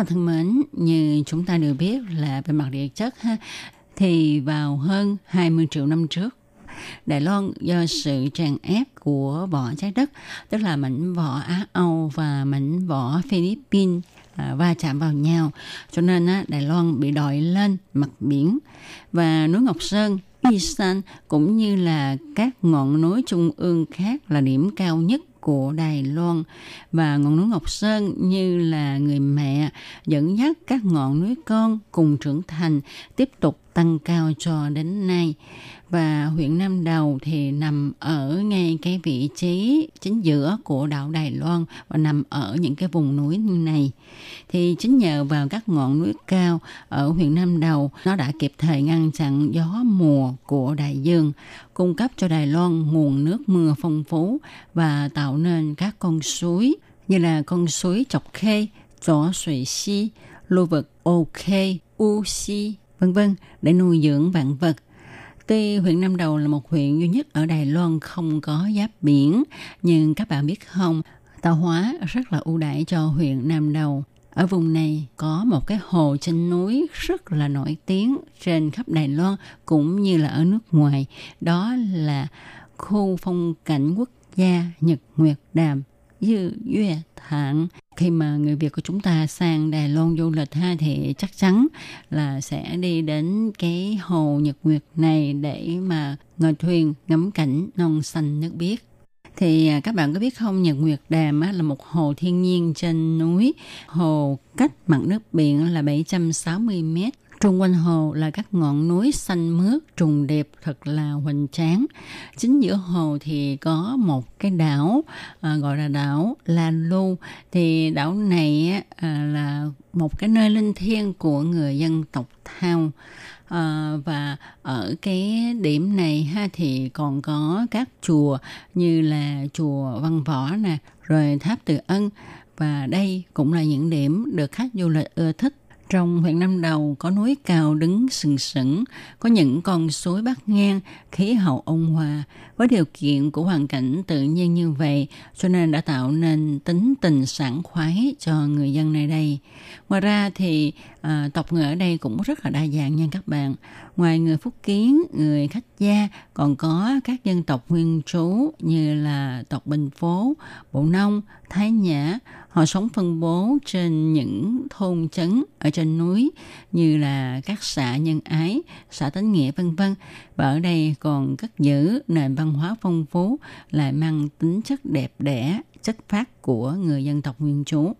Bạn thân mến, như chúng ta đều biết là về mặt địa chất ha, thì vào hơn 20 triệu năm trước, Đài Loan do sự tràn ép của vỏ trái đất, tức là mảnh vỏ Á Âu và mảnh vỏ Philippines à, va chạm vào nhau, cho nên á, Đài Loan bị đội lên mặt biển. Và núi Ngọc Sơn Isan cũng như là các ngọn núi trung ương khác là điểm cao nhất của Đài Loan và ngọn núi Ngọc Sơn như là người mẹ dẫn dắt các ngọn núi con cùng trưởng thành tiếp tục tăng cao cho đến nay và huyện Nam Đầu thì nằm ở ngay cái vị trí chính giữa của đảo Đài Loan và nằm ở những cái vùng núi như này. Thì chính nhờ vào các ngọn núi cao ở huyện Nam Đầu, nó đã kịp thời ngăn chặn gió mùa của đại dương, cung cấp cho Đài Loan nguồn nước mưa phong phú và tạo nên các con suối như là con suối Chọc Khê, Chỗ Sủy Si, lưu vực OK, U Si, vân vân để nuôi dưỡng vạn vật. Tuy huyện Nam Đầu là một huyện duy nhất ở Đài Loan không có giáp biển, nhưng các bạn biết không, tạo hóa rất là ưu đãi cho huyện Nam Đầu. Ở vùng này có một cái hồ trên núi rất là nổi tiếng trên khắp Đài Loan cũng như là ở nước ngoài. Đó là khu phong cảnh quốc gia Nhật Nguyệt Đàm Dư Duyệt Thạng khi mà người Việt của chúng ta sang Đài Loan du lịch ha thì chắc chắn là sẽ đi đến cái hồ Nhật Nguyệt này để mà ngồi thuyền ngắm cảnh non xanh nước biếc. Thì à, các bạn có biết không Nhật Nguyệt Đàm á, là một hồ thiên nhiên trên núi. Hồ cách mặt nước biển là 760 mét. Trung quanh hồ là các ngọn núi xanh mướt trùng đẹp thật là hoành tráng. Chính giữa hồ thì có một cái đảo à, gọi là đảo La Lu. Thì đảo này à, là một cái nơi linh thiêng của người dân tộc Thao. À, và ở cái điểm này ha thì còn có các chùa như là chùa Văn Võ nè, rồi tháp Từ Ân và đây cũng là những điểm được khách du lịch ưa thích trong huyện Nam Đầu có núi cao đứng sừng sững, có những con suối bắc ngang, khí hậu ôn hòa. Với điều kiện của hoàn cảnh tự nhiên như vậy, cho nên đã tạo nên tính tình sảng khoái cho người dân nơi đây. Ngoài ra thì à, tộc người ở đây cũng rất là đa dạng nha các bạn. Ngoài người Phúc Kiến, người Khách Gia, còn có các dân tộc nguyên trú như là tộc Bình Phố, Bộ Nông, Thái Nhã. Họ sống phân bố trên những thôn trấn ở trên núi như là các xã Nhân Ái, xã Tánh Nghĩa vân vân. Và ở đây còn cất giữ nền văn hóa phong phú lại mang tính chất đẹp đẽ, chất phát của người dân tộc nguyên trú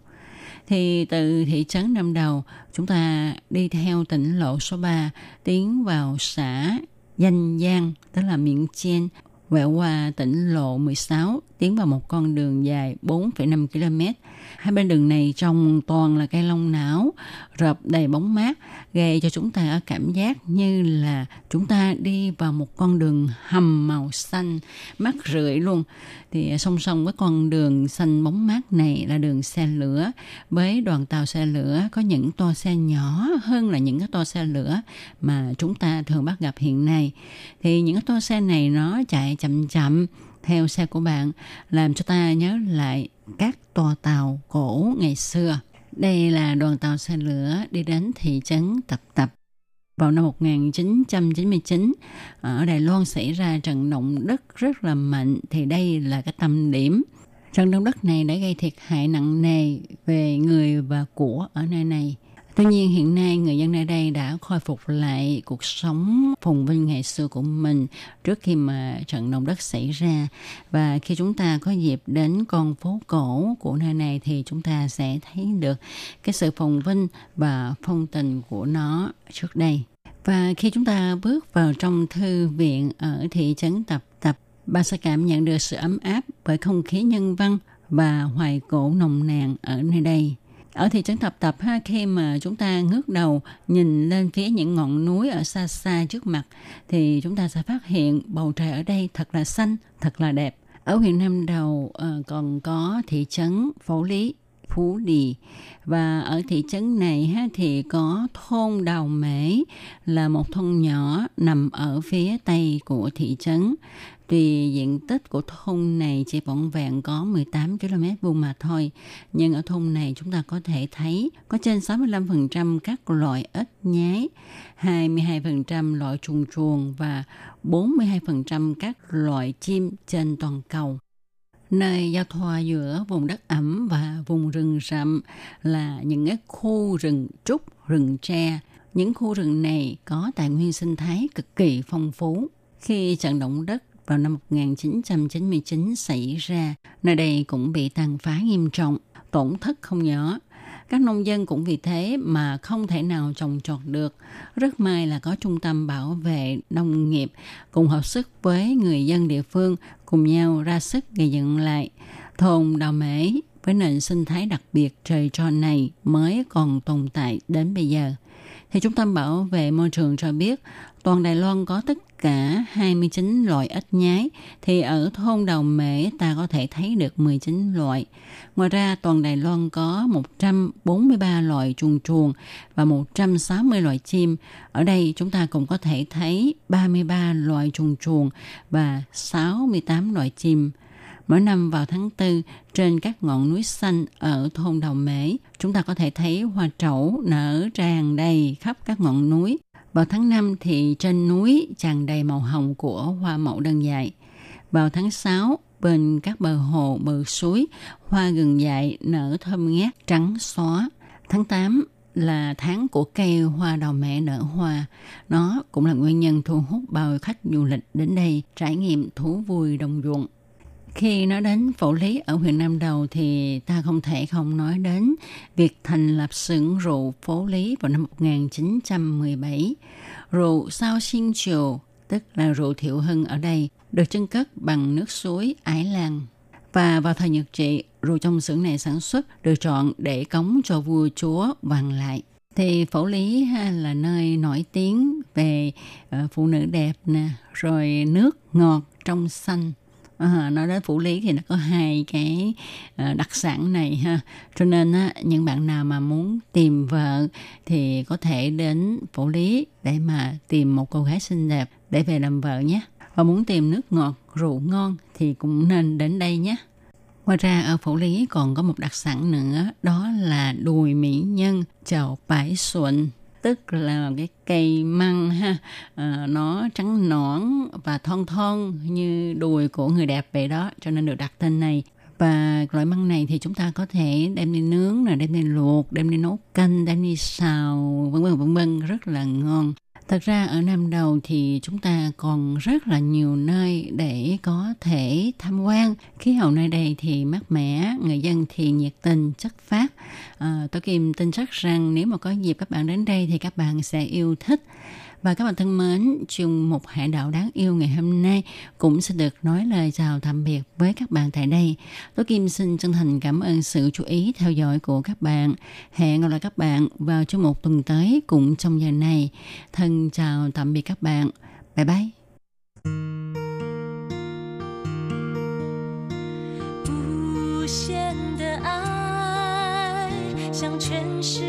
thì từ thị trấn Nam Đầu chúng ta đi theo tỉnh lộ số 3 tiến vào xã Danh Giang tức là Miệng Chen quẹo qua tỉnh lộ 16 tiến vào một con đường dài 4,5 km. Hai bên đường này trồng toàn là cây long não, rợp đầy bóng mát, gây cho chúng ta cảm giác như là chúng ta đi vào một con đường hầm màu xanh, mát rượi luôn. Thì song song với con đường xanh bóng mát này là đường xe lửa. Với đoàn tàu xe lửa có những toa xe nhỏ hơn là những cái toa xe lửa mà chúng ta thường bắt gặp hiện nay. Thì những cái toa xe này nó chạy chậm chậm theo xe của bạn làm cho ta nhớ lại các toa tàu cổ ngày xưa. Đây là đoàn tàu xe lửa đi đến thị trấn Tập Tập. vào năm 1999 ở Đài Loan xảy ra trận động đất rất là mạnh, thì đây là cái tâm điểm. Trận động đất này đã gây thiệt hại nặng nề về người và của ở nơi này. Tuy nhiên hiện nay người dân nơi đây đã khôi phục lại cuộc sống phồn vinh ngày xưa của mình trước khi mà trận động đất xảy ra và khi chúng ta có dịp đến con phố cổ của nơi này thì chúng ta sẽ thấy được cái sự phồn vinh và phong tình của nó trước đây. Và khi chúng ta bước vào trong thư viện ở thị trấn Tập Tập, bạn sẽ cảm nhận được sự ấm áp bởi không khí nhân văn và hoài cổ nồng nàn ở nơi đây ở thị trấn Tập Tập ha khi mà chúng ta ngước đầu nhìn lên phía những ngọn núi ở xa xa trước mặt thì chúng ta sẽ phát hiện bầu trời ở đây thật là xanh, thật là đẹp. Ở huyện Nam Đầu ờ, còn có thị trấn Phổ Lý, Phú Đì và ở thị trấn này ha, thì có thôn Đào Mễ là một thôn nhỏ nằm ở phía tây của thị trấn vì diện tích của thôn này chỉ vỏn vẹn có 18 km vuông mà thôi. Nhưng ở thôn này chúng ta có thể thấy có trên 65% các loại ếch nhái, 22% loại trùng chuồn và 42% các loại chim trên toàn cầu. Nơi giao thoa giữa vùng đất ẩm và vùng rừng rậm là những cái khu rừng trúc, rừng tre. Những khu rừng này có tài nguyên sinh thái cực kỳ phong phú. Khi trận động đất vào năm 1999 xảy ra, nơi đây cũng bị tàn phá nghiêm trọng, tổn thất không nhỏ. Các nông dân cũng vì thế mà không thể nào trồng trọt được. Rất may là có trung tâm bảo vệ nông nghiệp cùng hợp sức với người dân địa phương cùng nhau ra sức gây dựng lại. Thôn Đào Mễ với nền sinh thái đặc biệt trời tròn này mới còn tồn tại đến bây giờ. Thì Trung tâm Bảo vệ Môi trường cho biết toàn Đài Loan có tất cả 29 loại ếch nhái, thì ở thôn Đầu Mễ ta có thể thấy được 19 loại. Ngoài ra, toàn Đài Loan có 143 loại chuồn chuồn và 160 loại chim. Ở đây chúng ta cũng có thể thấy 33 loại chuồn chuồn và 68 loại chim. Mỗi năm vào tháng 4, trên các ngọn núi xanh ở thôn Đầu Mễ, chúng ta có thể thấy hoa trẩu nở tràn đầy khắp các ngọn núi. Vào tháng 5 thì trên núi tràn đầy màu hồng của hoa mậu đơn dại. Vào tháng 6, bên các bờ hồ, bờ suối, hoa gừng dại nở thơm ngát trắng xóa. Tháng 8 là tháng của cây hoa đào mẹ nở hoa. Nó cũng là nguyên nhân thu hút bao khách du lịch đến đây trải nghiệm thú vui đồng ruộng. Khi nói đến phổ lý ở huyện Nam Đầu thì ta không thể không nói đến việc thành lập xưởng rượu phố lý vào năm 1917. Rượu sao xin triều, tức là rượu thiệu hưng ở đây, được trưng cất bằng nước suối Ái Lan. Và vào thời Nhật trị, rượu trong xưởng này sản xuất được chọn để cống cho vua chúa vàng lại. Thì phổ lý là nơi nổi tiếng về uh, phụ nữ đẹp nè, rồi nước ngọt trong xanh Ờ, à, nói đến phủ lý thì nó có hai cái ờ, đặc sản này ha. Cho nên á, những bạn nào mà muốn tìm vợ thì có thể đến phủ lý để mà tìm một cô gái xinh đẹp để về làm vợ nhé. Và muốn tìm nước ngọt rượu ngon thì cũng nên đến đây nhé. Ngoài ra ở phủ Lý còn có một đặc sản nữa đó là đùi mỹ nhân chào bãi xuân tức là cái cây măng ha. À, nó trắng nõn và thon thon như đùi của người đẹp vậy đó cho nên được đặt tên này. Và loại măng này thì chúng ta có thể đem đi nướng là đem đi luộc đem đi nấu canh đem đi xào vân vân vân vân. Rất là ngon. Thật ra ở Nam Đầu thì chúng ta còn rất là nhiều nơi để có thể tham quan. Khí hậu nơi đây thì mát mẻ, người dân thì nhiệt tình, chất phát. À, tôi Kim tin chắc rằng nếu mà có dịp các bạn đến đây thì các bạn sẽ yêu thích. Và các bạn thân mến, chương một hải đảo đáng yêu ngày hôm nay cũng sẽ được nói lời chào tạm biệt với các bạn tại đây. Tôi Kim xin chân thành cảm ơn sự chú ý theo dõi của các bạn. Hẹn gặp lại các bạn vào chương một tuần tới cũng trong giờ này. Thân chào tạm biệt các bạn. Bye bye. 无限的爱向全世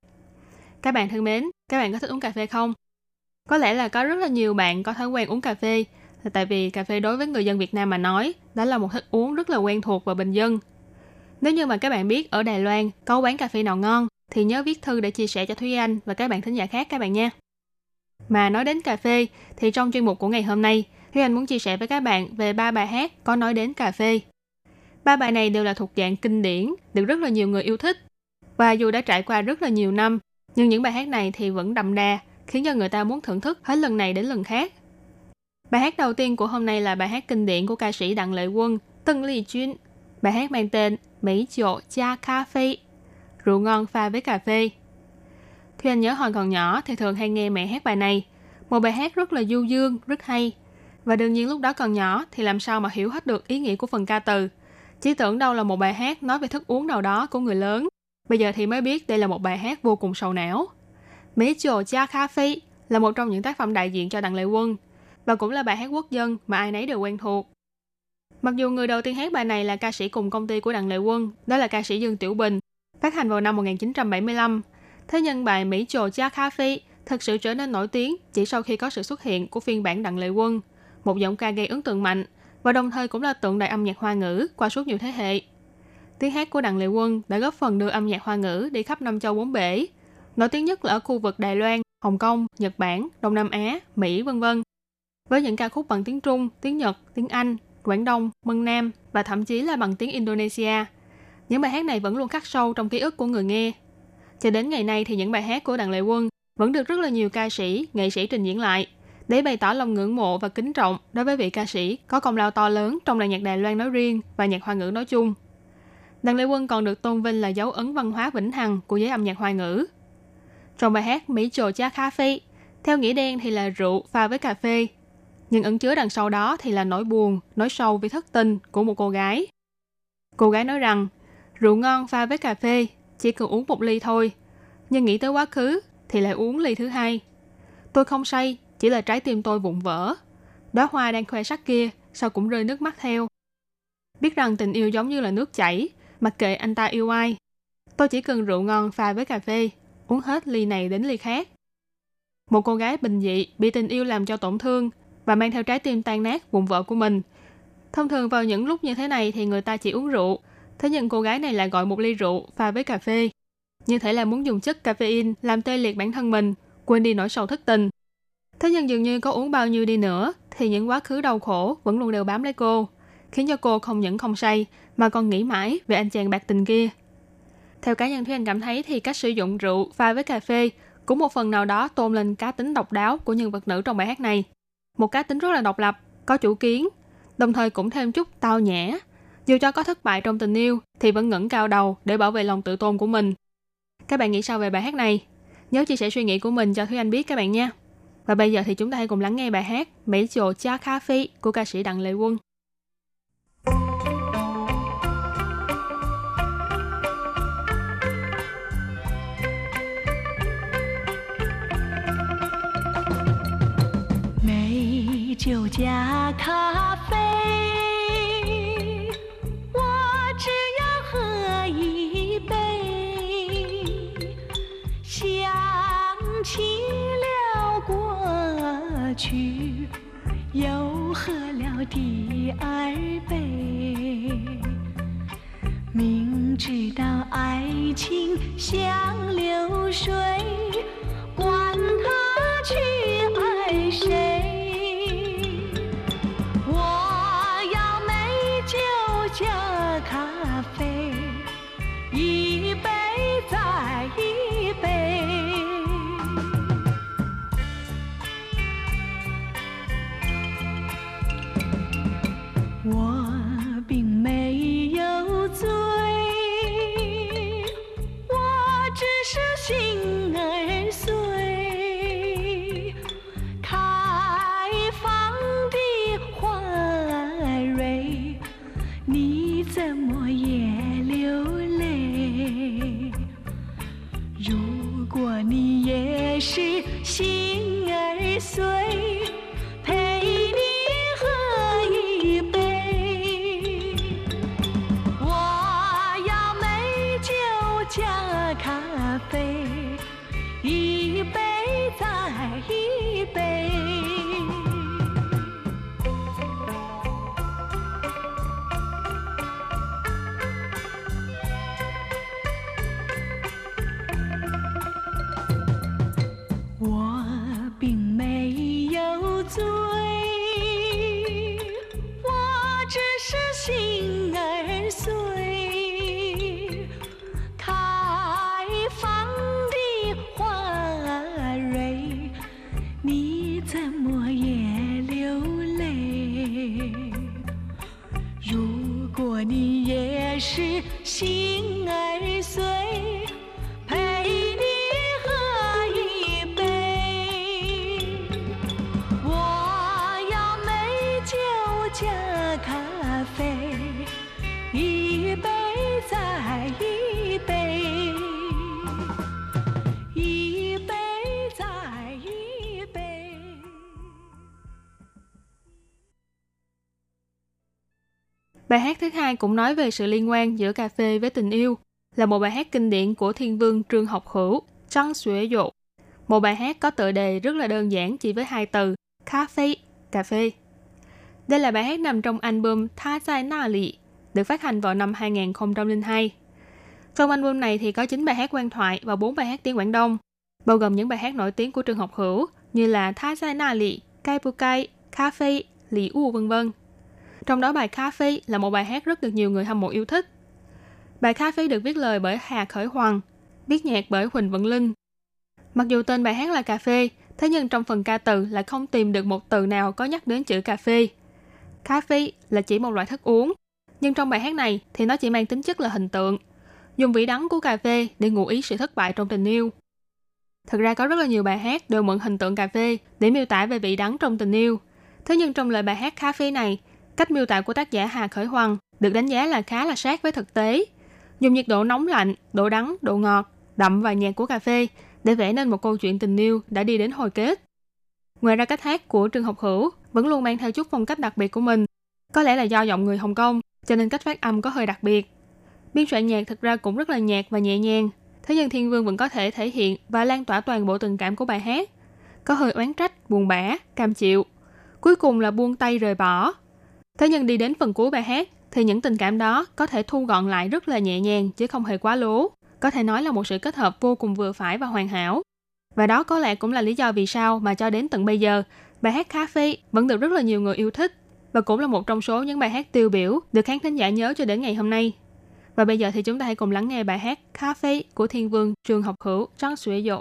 Các bạn thân mến, các bạn có thích uống cà phê không? Có lẽ là có rất là nhiều bạn có thói quen uống cà phê, là tại vì cà phê đối với người dân Việt Nam mà nói, đó là một thức uống rất là quen thuộc và bình dân. Nếu như mà các bạn biết ở Đài Loan có quán cà phê nào ngon, thì nhớ viết thư để chia sẻ cho Thúy Anh và các bạn thính giả khác các bạn nha. Mà nói đến cà phê, thì trong chuyên mục của ngày hôm nay, Thúy Anh muốn chia sẻ với các bạn về ba bài hát có nói đến cà phê. Ba bài này đều là thuộc dạng kinh điển, được rất là nhiều người yêu thích. Và dù đã trải qua rất là nhiều năm, nhưng những bài hát này thì vẫn đậm đà, khiến cho người ta muốn thưởng thức hết lần này đến lần khác. Bài hát đầu tiên của hôm nay là bài hát kinh điển của ca sĩ Đặng Lệ Quân, Tân Ly Chuyên. Bài hát mang tên Mỹ Chỗ Cha Cà Phê, rượu ngon pha với cà phê. Khi anh nhớ hồi còn nhỏ thì thường hay nghe mẹ hát bài này. Một bài hát rất là du dương, rất hay. Và đương nhiên lúc đó còn nhỏ thì làm sao mà hiểu hết được ý nghĩa của phần ca từ. Chỉ tưởng đâu là một bài hát nói về thức uống nào đó của người lớn. Bây giờ thì mới biết đây là một bài hát vô cùng sầu não. Mỹ Chồ Cha Kha Phi là một trong những tác phẩm đại diện cho Đặng Lệ Quân và cũng là bài hát quốc dân mà ai nấy đều quen thuộc. Mặc dù người đầu tiên hát bài này là ca sĩ cùng công ty của Đặng Lệ Quân, đó là ca sĩ Dương Tiểu Bình, phát hành vào năm 1975. Thế nhưng bài Mỹ Chồ Cha Kha Phi thực sự trở nên nổi tiếng chỉ sau khi có sự xuất hiện của phiên bản Đặng Lệ Quân, một giọng ca gây ấn tượng mạnh và đồng thời cũng là tượng đài âm nhạc hoa ngữ qua suốt nhiều thế hệ. Tiếng hát của Đặng Lệ Quân đã góp phần đưa âm nhạc hoa ngữ đi khắp năm châu bốn bể, nổi tiếng nhất là ở khu vực Đài Loan, Hồng Kông, Nhật Bản, Đông Nam Á, Mỹ vân vân. Với những ca khúc bằng tiếng Trung, tiếng Nhật, tiếng Anh, Quảng Đông, Mân Nam và thậm chí là bằng tiếng Indonesia. Những bài hát này vẫn luôn khắc sâu trong ký ức của người nghe. Cho đến ngày nay thì những bài hát của Đặng Lệ Quân vẫn được rất là nhiều ca sĩ, nghệ sĩ trình diễn lại để bày tỏ lòng ngưỡng mộ và kính trọng đối với vị ca sĩ có công lao to lớn trong làng nhạc Đài Loan nói riêng và nhạc hoa ngữ nói chung. Đặng Lê Quân còn được tôn vinh là dấu ấn văn hóa vĩnh hằng của giới âm nhạc hoa ngữ. Trong bài hát Mỹ Trồ Cha Cà Phê, theo nghĩa đen thì là rượu pha với cà phê, nhưng ẩn chứa đằng sau đó thì là nỗi buồn, nỗi sâu vì thất tình của một cô gái. Cô gái nói rằng, rượu ngon pha với cà phê, chỉ cần uống một ly thôi, nhưng nghĩ tới quá khứ thì lại uống ly thứ hai. Tôi không say, chỉ là trái tim tôi vụn vỡ. Đóa hoa đang khoe sắc kia, sao cũng rơi nước mắt theo. Biết rằng tình yêu giống như là nước chảy, mặc kệ anh ta yêu ai. Tôi chỉ cần rượu ngon pha với cà phê, uống hết ly này đến ly khác. Một cô gái bình dị bị tình yêu làm cho tổn thương và mang theo trái tim tan nát vụn vỡ của mình. Thông thường vào những lúc như thế này thì người ta chỉ uống rượu, thế nhưng cô gái này lại gọi một ly rượu pha với cà phê. Như thể là muốn dùng chất caffeine làm tê liệt bản thân mình, quên đi nỗi sầu thất tình. Thế nhưng dường như có uống bao nhiêu đi nữa thì những quá khứ đau khổ vẫn luôn đều bám lấy cô, khiến cho cô không những không say mà còn nghĩ mãi về anh chàng bạc tình kia. Theo cá nhân Thúy Anh cảm thấy thì cách sử dụng rượu pha với cà phê cũng một phần nào đó tôn lên cá tính độc đáo của nhân vật nữ trong bài hát này. Một cá tính rất là độc lập, có chủ kiến, đồng thời cũng thêm chút tao nhã. Dù cho có thất bại trong tình yêu thì vẫn ngẩng cao đầu để bảo vệ lòng tự tôn của mình. Các bạn nghĩ sao về bài hát này? Nhớ chia sẻ suy nghĩ của mình cho Thúy Anh biết các bạn nha. Và bây giờ thì chúng ta hãy cùng lắng nghe bài hát Mỹ Chồ Cha Cà Phê của ca sĩ Đặng Lệ Quân.
酒加咖啡，我只要喝一杯，想起了过去，又喝了第二杯。明知道爱情像流水，管他去？
Bài hát thứ hai cũng nói về sự liên quan giữa cà phê với tình yêu, là một bài hát kinh điển của thiên vương Trương Học Hữu, Trăng Xuế Dụ. Một bài hát có tựa đề rất là đơn giản chỉ với hai từ, cà phê, cà phê. Đây là bài hát nằm trong album Tha Sai Na Lị, được phát hành vào năm 2002. Trong album này thì có 9 bài hát quen thoại và 4 bài hát tiếng Quảng Đông, bao gồm những bài hát nổi tiếng của Trương Học Hữu như là Tha Sai Na Lị, Cai Bu Cai, Cà phê, Lì U vân vân. Trong đó bài Cà phê là một bài hát rất được nhiều người hâm mộ yêu thích. Bài Cà phê được viết lời bởi Hà Khởi Hoàng, viết nhạc bởi Huỳnh Vận Linh. Mặc dù tên bài hát là cà phê, thế nhưng trong phần ca từ lại không tìm được một từ nào có nhắc đến chữ cà phê. Cà phê là chỉ một loại thức uống, nhưng trong bài hát này thì nó chỉ mang tính chất là hình tượng, dùng vị đắng của cà phê để ngụ ý sự thất bại trong tình yêu. Thực ra có rất là nhiều bài hát đều mượn hình tượng cà phê để miêu tả về vị đắng trong tình yêu. Thế nhưng trong lời bài hát cà phê này, cách miêu tả của tác giả Hà Khởi Hoàng được đánh giá là khá là sát với thực tế. Dùng nhiệt độ nóng lạnh, độ đắng, độ ngọt, đậm và nhạt của cà phê để vẽ nên một câu chuyện tình yêu đã đi đến hồi kết. Ngoài ra cách hát của Trương Học Hữu vẫn luôn mang theo chút phong cách đặc biệt của mình. Có lẽ là do giọng người Hồng Kông, cho nên cách phát âm có hơi đặc biệt. Biên soạn nhạc thực ra cũng rất là nhạt và nhẹ nhàng. Thế nhưng Thiên Vương vẫn có thể thể hiện và lan tỏa toàn bộ tình cảm của bài hát. Có hơi oán trách, buồn bã, cam chịu. Cuối cùng là buông tay rời bỏ. Thế nhưng đi đến phần cuối bài hát thì những tình cảm đó có thể thu gọn lại rất là nhẹ nhàng chứ không hề quá lố. Có thể nói là một sự kết hợp vô cùng vừa phải và hoàn hảo. Và đó có lẽ cũng là lý do vì sao mà cho đến tận bây giờ, bài hát Cà phê vẫn được rất là nhiều người yêu thích và cũng là một trong số những bài hát tiêu biểu được khán thính giả nhớ cho đến ngày hôm nay. Và bây giờ thì chúng ta hãy cùng lắng nghe bài hát Cà phê của Thiên Vương Trường Học Hữu Trang Xuế Dụ.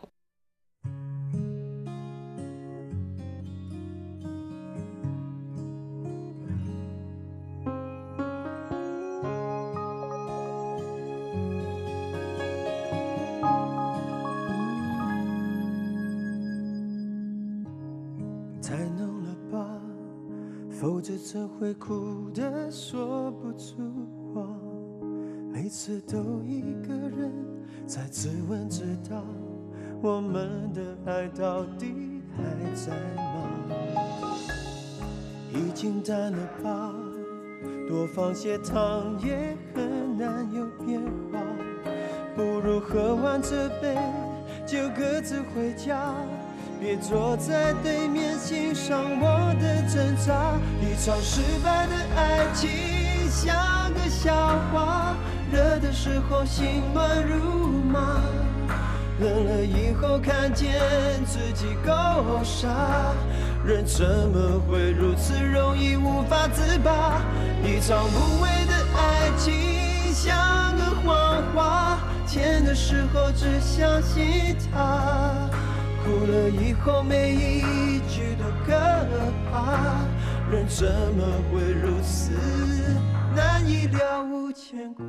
怎会哭得说不出话？每次都一个人在自问自答，我们的爱到底还在吗？已经淡了吧，多放些糖也很难有变化，不如喝完这杯就各自回家。别坐在对面欣赏我的挣扎，一场失败的爱情像个笑话，热的时候心乱如麻，冷了以后看见自己够傻，人怎么会如此容易无法自拔？一场无谓的爱情像个谎话，甜的时候只相信它。哭了以后每一句都可怕，人怎么会如此难以了无牵挂？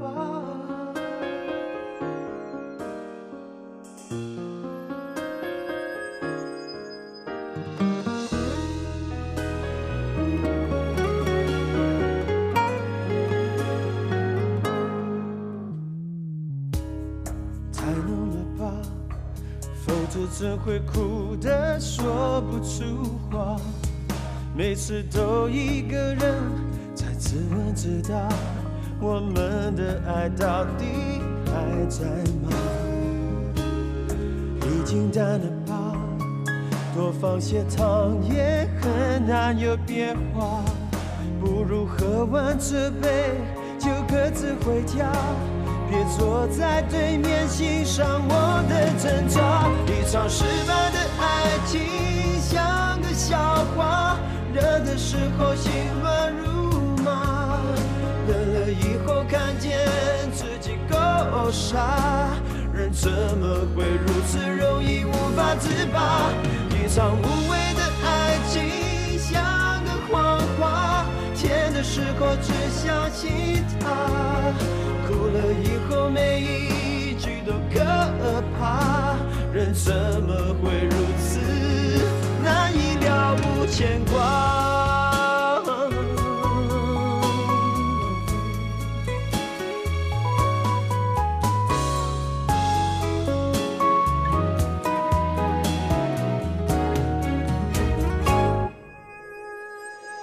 怎会哭得说不出话？每次都一个人在自问自答，我们的爱到底还在吗？已经淡了吧，多放些糖也很难有变化。不如喝完这杯就各自回家，别坐在对面欣赏我的挣扎。一场失败的爱情像个笑话，热的时候心乱如麻，冷了以后看见自己够傻。人怎么会如此容易无法自拔？一场无谓的爱情像个谎话，甜的时候只相信它，后每一句都可怕。人怎么会如此难以了无牵挂？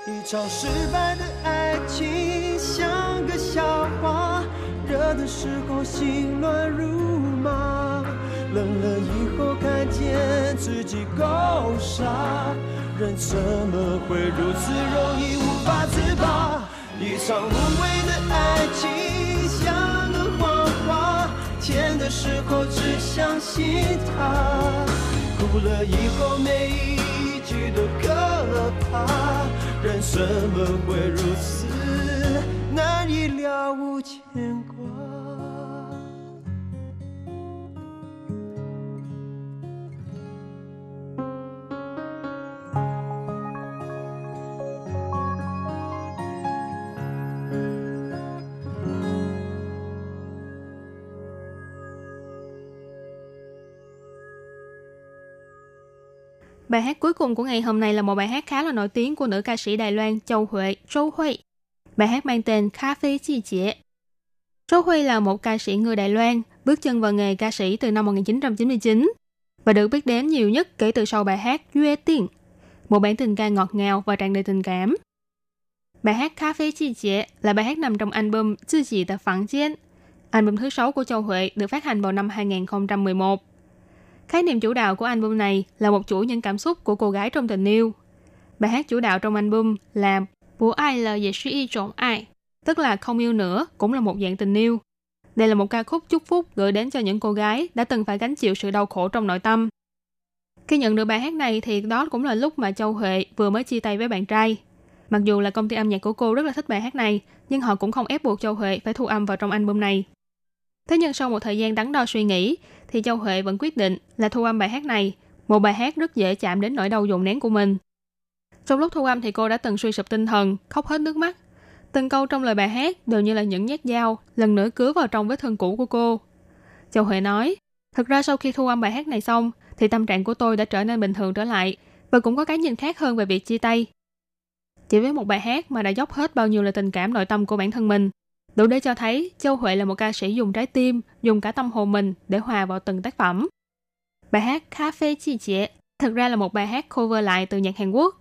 一场失败的热的时候心乱如麻，冷了以后看见自己够傻，人怎么会如此容易无法自拔？一场无谓的爱情像个谎话，甜的时候只相信它，哭了以后每一句都可怕。人怎么会如此难以了无牵挂？
Bài hát cuối cùng của ngày hôm nay là một bài hát khá là nổi tiếng của nữ ca sĩ Đài Loan Châu Huệ, Châu Huệ. Bài hát mang tên Cà phê chi chĩa. Tố Huy là một ca sĩ người Đài Loan, bước chân vào nghề ca sĩ từ năm 1999 và được biết đến nhiều nhất kể từ sau bài hát Yue Tiên, một bản tình ca ngọt ngào và tràn đầy tình cảm. Bài hát Cà phê chi chĩa là bài hát nằm trong album Chư chị tại Phản chiến, album thứ 6 của Châu Huệ được phát hành vào năm 2011. Khái niệm chủ đạo của album này là một chuỗi những cảm xúc của cô gái trong tình yêu. Bài hát chủ đạo trong album là vũ ai là dễ suy y trộn ai, tức là không yêu nữa cũng là một dạng tình yêu. Đây là một ca khúc chúc phúc gửi đến cho những cô gái đã từng phải gánh chịu sự đau khổ trong nội tâm. Khi nhận được bài hát này thì đó cũng là lúc mà Châu Huệ vừa mới chia tay với bạn trai. Mặc dù là công ty âm nhạc của cô rất là thích bài hát này, nhưng họ cũng không ép buộc Châu Huệ phải thu âm vào trong album này. Thế nhưng sau một thời gian đắn đo suy nghĩ, thì Châu Huệ vẫn quyết định là thu âm bài hát này, một bài hát rất dễ chạm đến nỗi đau dồn nén của mình. Trong lúc thu âm thì cô đã từng suy sụp tinh thần, khóc hết nước mắt. Từng câu trong lời bài hát đều như là những nhát dao lần nữa cứa vào trong vết thương cũ của cô. Châu Huệ nói, thực ra sau khi thu âm bài hát này xong thì tâm trạng của tôi đã trở nên bình thường trở lại và cũng có cái nhìn khác hơn về việc chia tay. Chỉ với một bài hát mà đã dốc hết bao nhiêu là tình cảm nội tâm của bản thân mình, đủ để cho thấy Châu Huệ là một ca sĩ dùng trái tim, dùng cả tâm hồn mình để hòa vào từng tác phẩm. Bài hát Cà phê chi chế thực ra là một bài hát cover lại từ nhạc Hàn Quốc.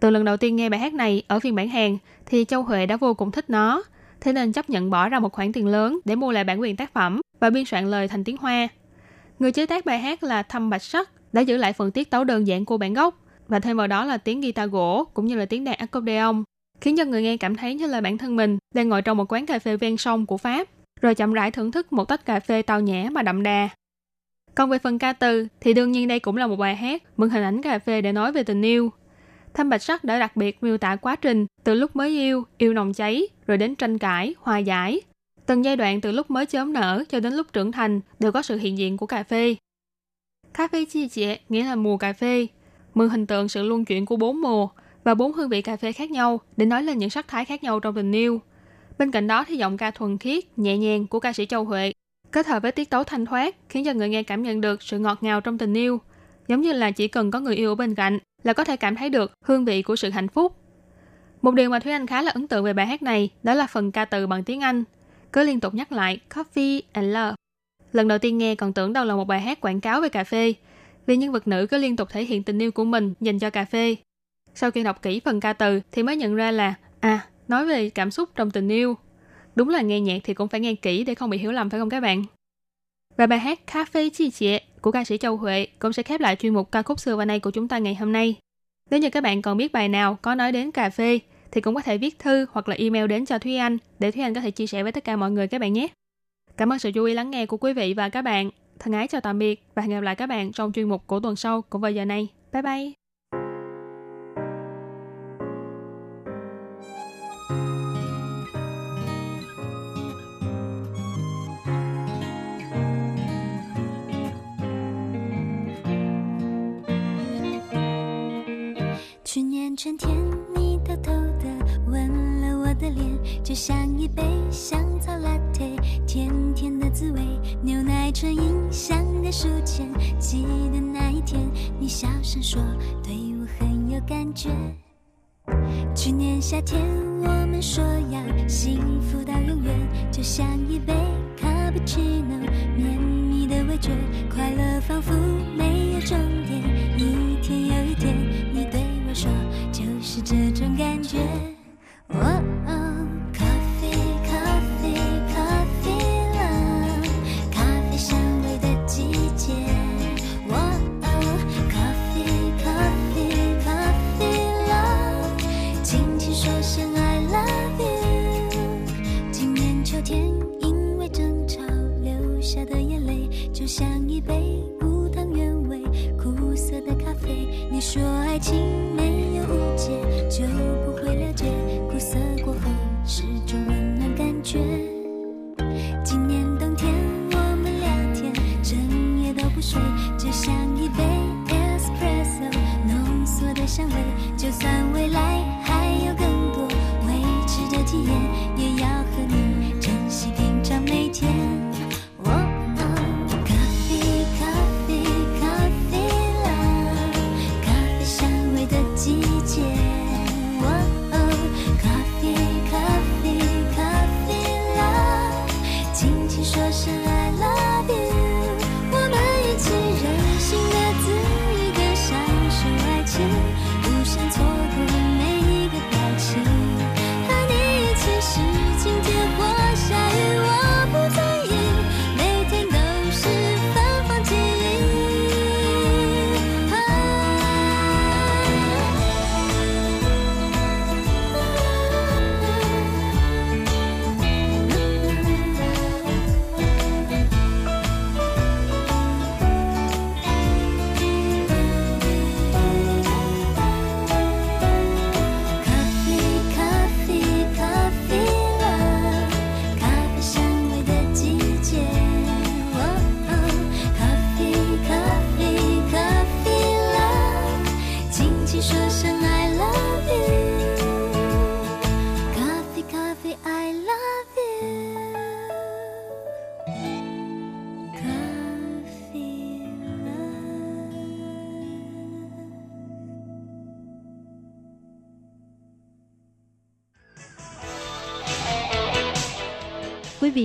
Từ lần đầu tiên nghe bài hát này ở phiên bản Hàn thì Châu Huệ đã vô cùng thích nó, thế nên chấp nhận bỏ ra một khoản tiền lớn để mua lại bản quyền tác phẩm và biên soạn lời thành tiếng Hoa. Người chế tác bài hát là Thâm Bạch Sắc đã giữ lại phần tiết tấu đơn giản của bản gốc và thêm vào đó là tiếng guitar gỗ cũng như là tiếng đàn accordion khiến cho người nghe cảm thấy như là bản thân mình đang ngồi trong một quán cà phê ven sông của Pháp, rồi chậm rãi thưởng thức một tách cà phê tao nhã mà đậm đà. Còn về phần ca từ thì đương nhiên đây cũng là một bài hát mượn hình ảnh cà phê để nói về tình yêu. Thâm Bạch Sắc đã đặc biệt miêu tả quá trình từ lúc mới yêu, yêu nồng cháy, rồi đến tranh cãi, hòa giải. Từng giai đoạn từ lúc mới chớm nở cho đến lúc trưởng thành đều có sự hiện diện của cà phê. Cà phê chi chịa nghĩa là mùa cà phê, mượn hình tượng sự luân chuyển của bốn mùa và bốn hương vị cà phê khác nhau để nói lên những sắc thái khác nhau trong tình yêu. Bên cạnh đó thì giọng ca thuần khiết, nhẹ nhàng của ca sĩ Châu Huệ kết hợp với tiết tấu thanh thoát khiến cho người nghe cảm nhận được sự ngọt ngào trong tình yêu, giống như là chỉ cần có người yêu ở bên cạnh là có thể cảm thấy được hương vị của sự hạnh phúc. Một điều mà Thúy Anh khá là ấn tượng về bài hát này đó là phần ca từ bằng tiếng Anh, cứ liên tục nhắc lại Coffee and Love. Lần đầu tiên nghe còn tưởng đâu là một bài hát quảng cáo về cà phê, vì nhân vật nữ cứ liên tục thể hiện tình yêu của mình dành cho cà phê. Sau khi đọc kỹ phần ca từ thì mới nhận ra là à, nói về cảm xúc trong tình yêu. Đúng là nghe nhạc thì cũng phải nghe kỹ để không bị hiểu lầm phải không các bạn? Và bài hát Cà phê chi chế của ca sĩ Châu Huệ cũng sẽ khép lại chuyên mục ca khúc xưa và nay của chúng ta ngày hôm nay. Nếu như các bạn còn biết bài nào có nói đến cà phê, thì cũng có thể viết thư hoặc là email đến cho Thúy Anh, để Thúy Anh có thể chia sẻ với tất cả mọi người các bạn nhé. Cảm ơn sự chú ý lắng nghe của quý vị và các bạn. Thân ái chào tạm biệt và hẹn gặp lại các bạn trong chuyên mục của tuần sau cũng vào giờ này. Bye bye!
书签。记得那一天，你小声说对我很有感觉。去年夏天，我们说要幸福到永远，就像一杯卡布奇诺，绵密的味觉，快乐仿佛没有终点。一天又一天，你对我说，就是这种感觉。哦哦，杯无糖原味苦涩的咖啡。你说爱情没有误解，就不会了解苦涩过后是种温暖感觉。今年冬天我们聊天，整夜都不睡，就像一杯 espresso 浓缩的香味。就算未来还有更多未知的体验，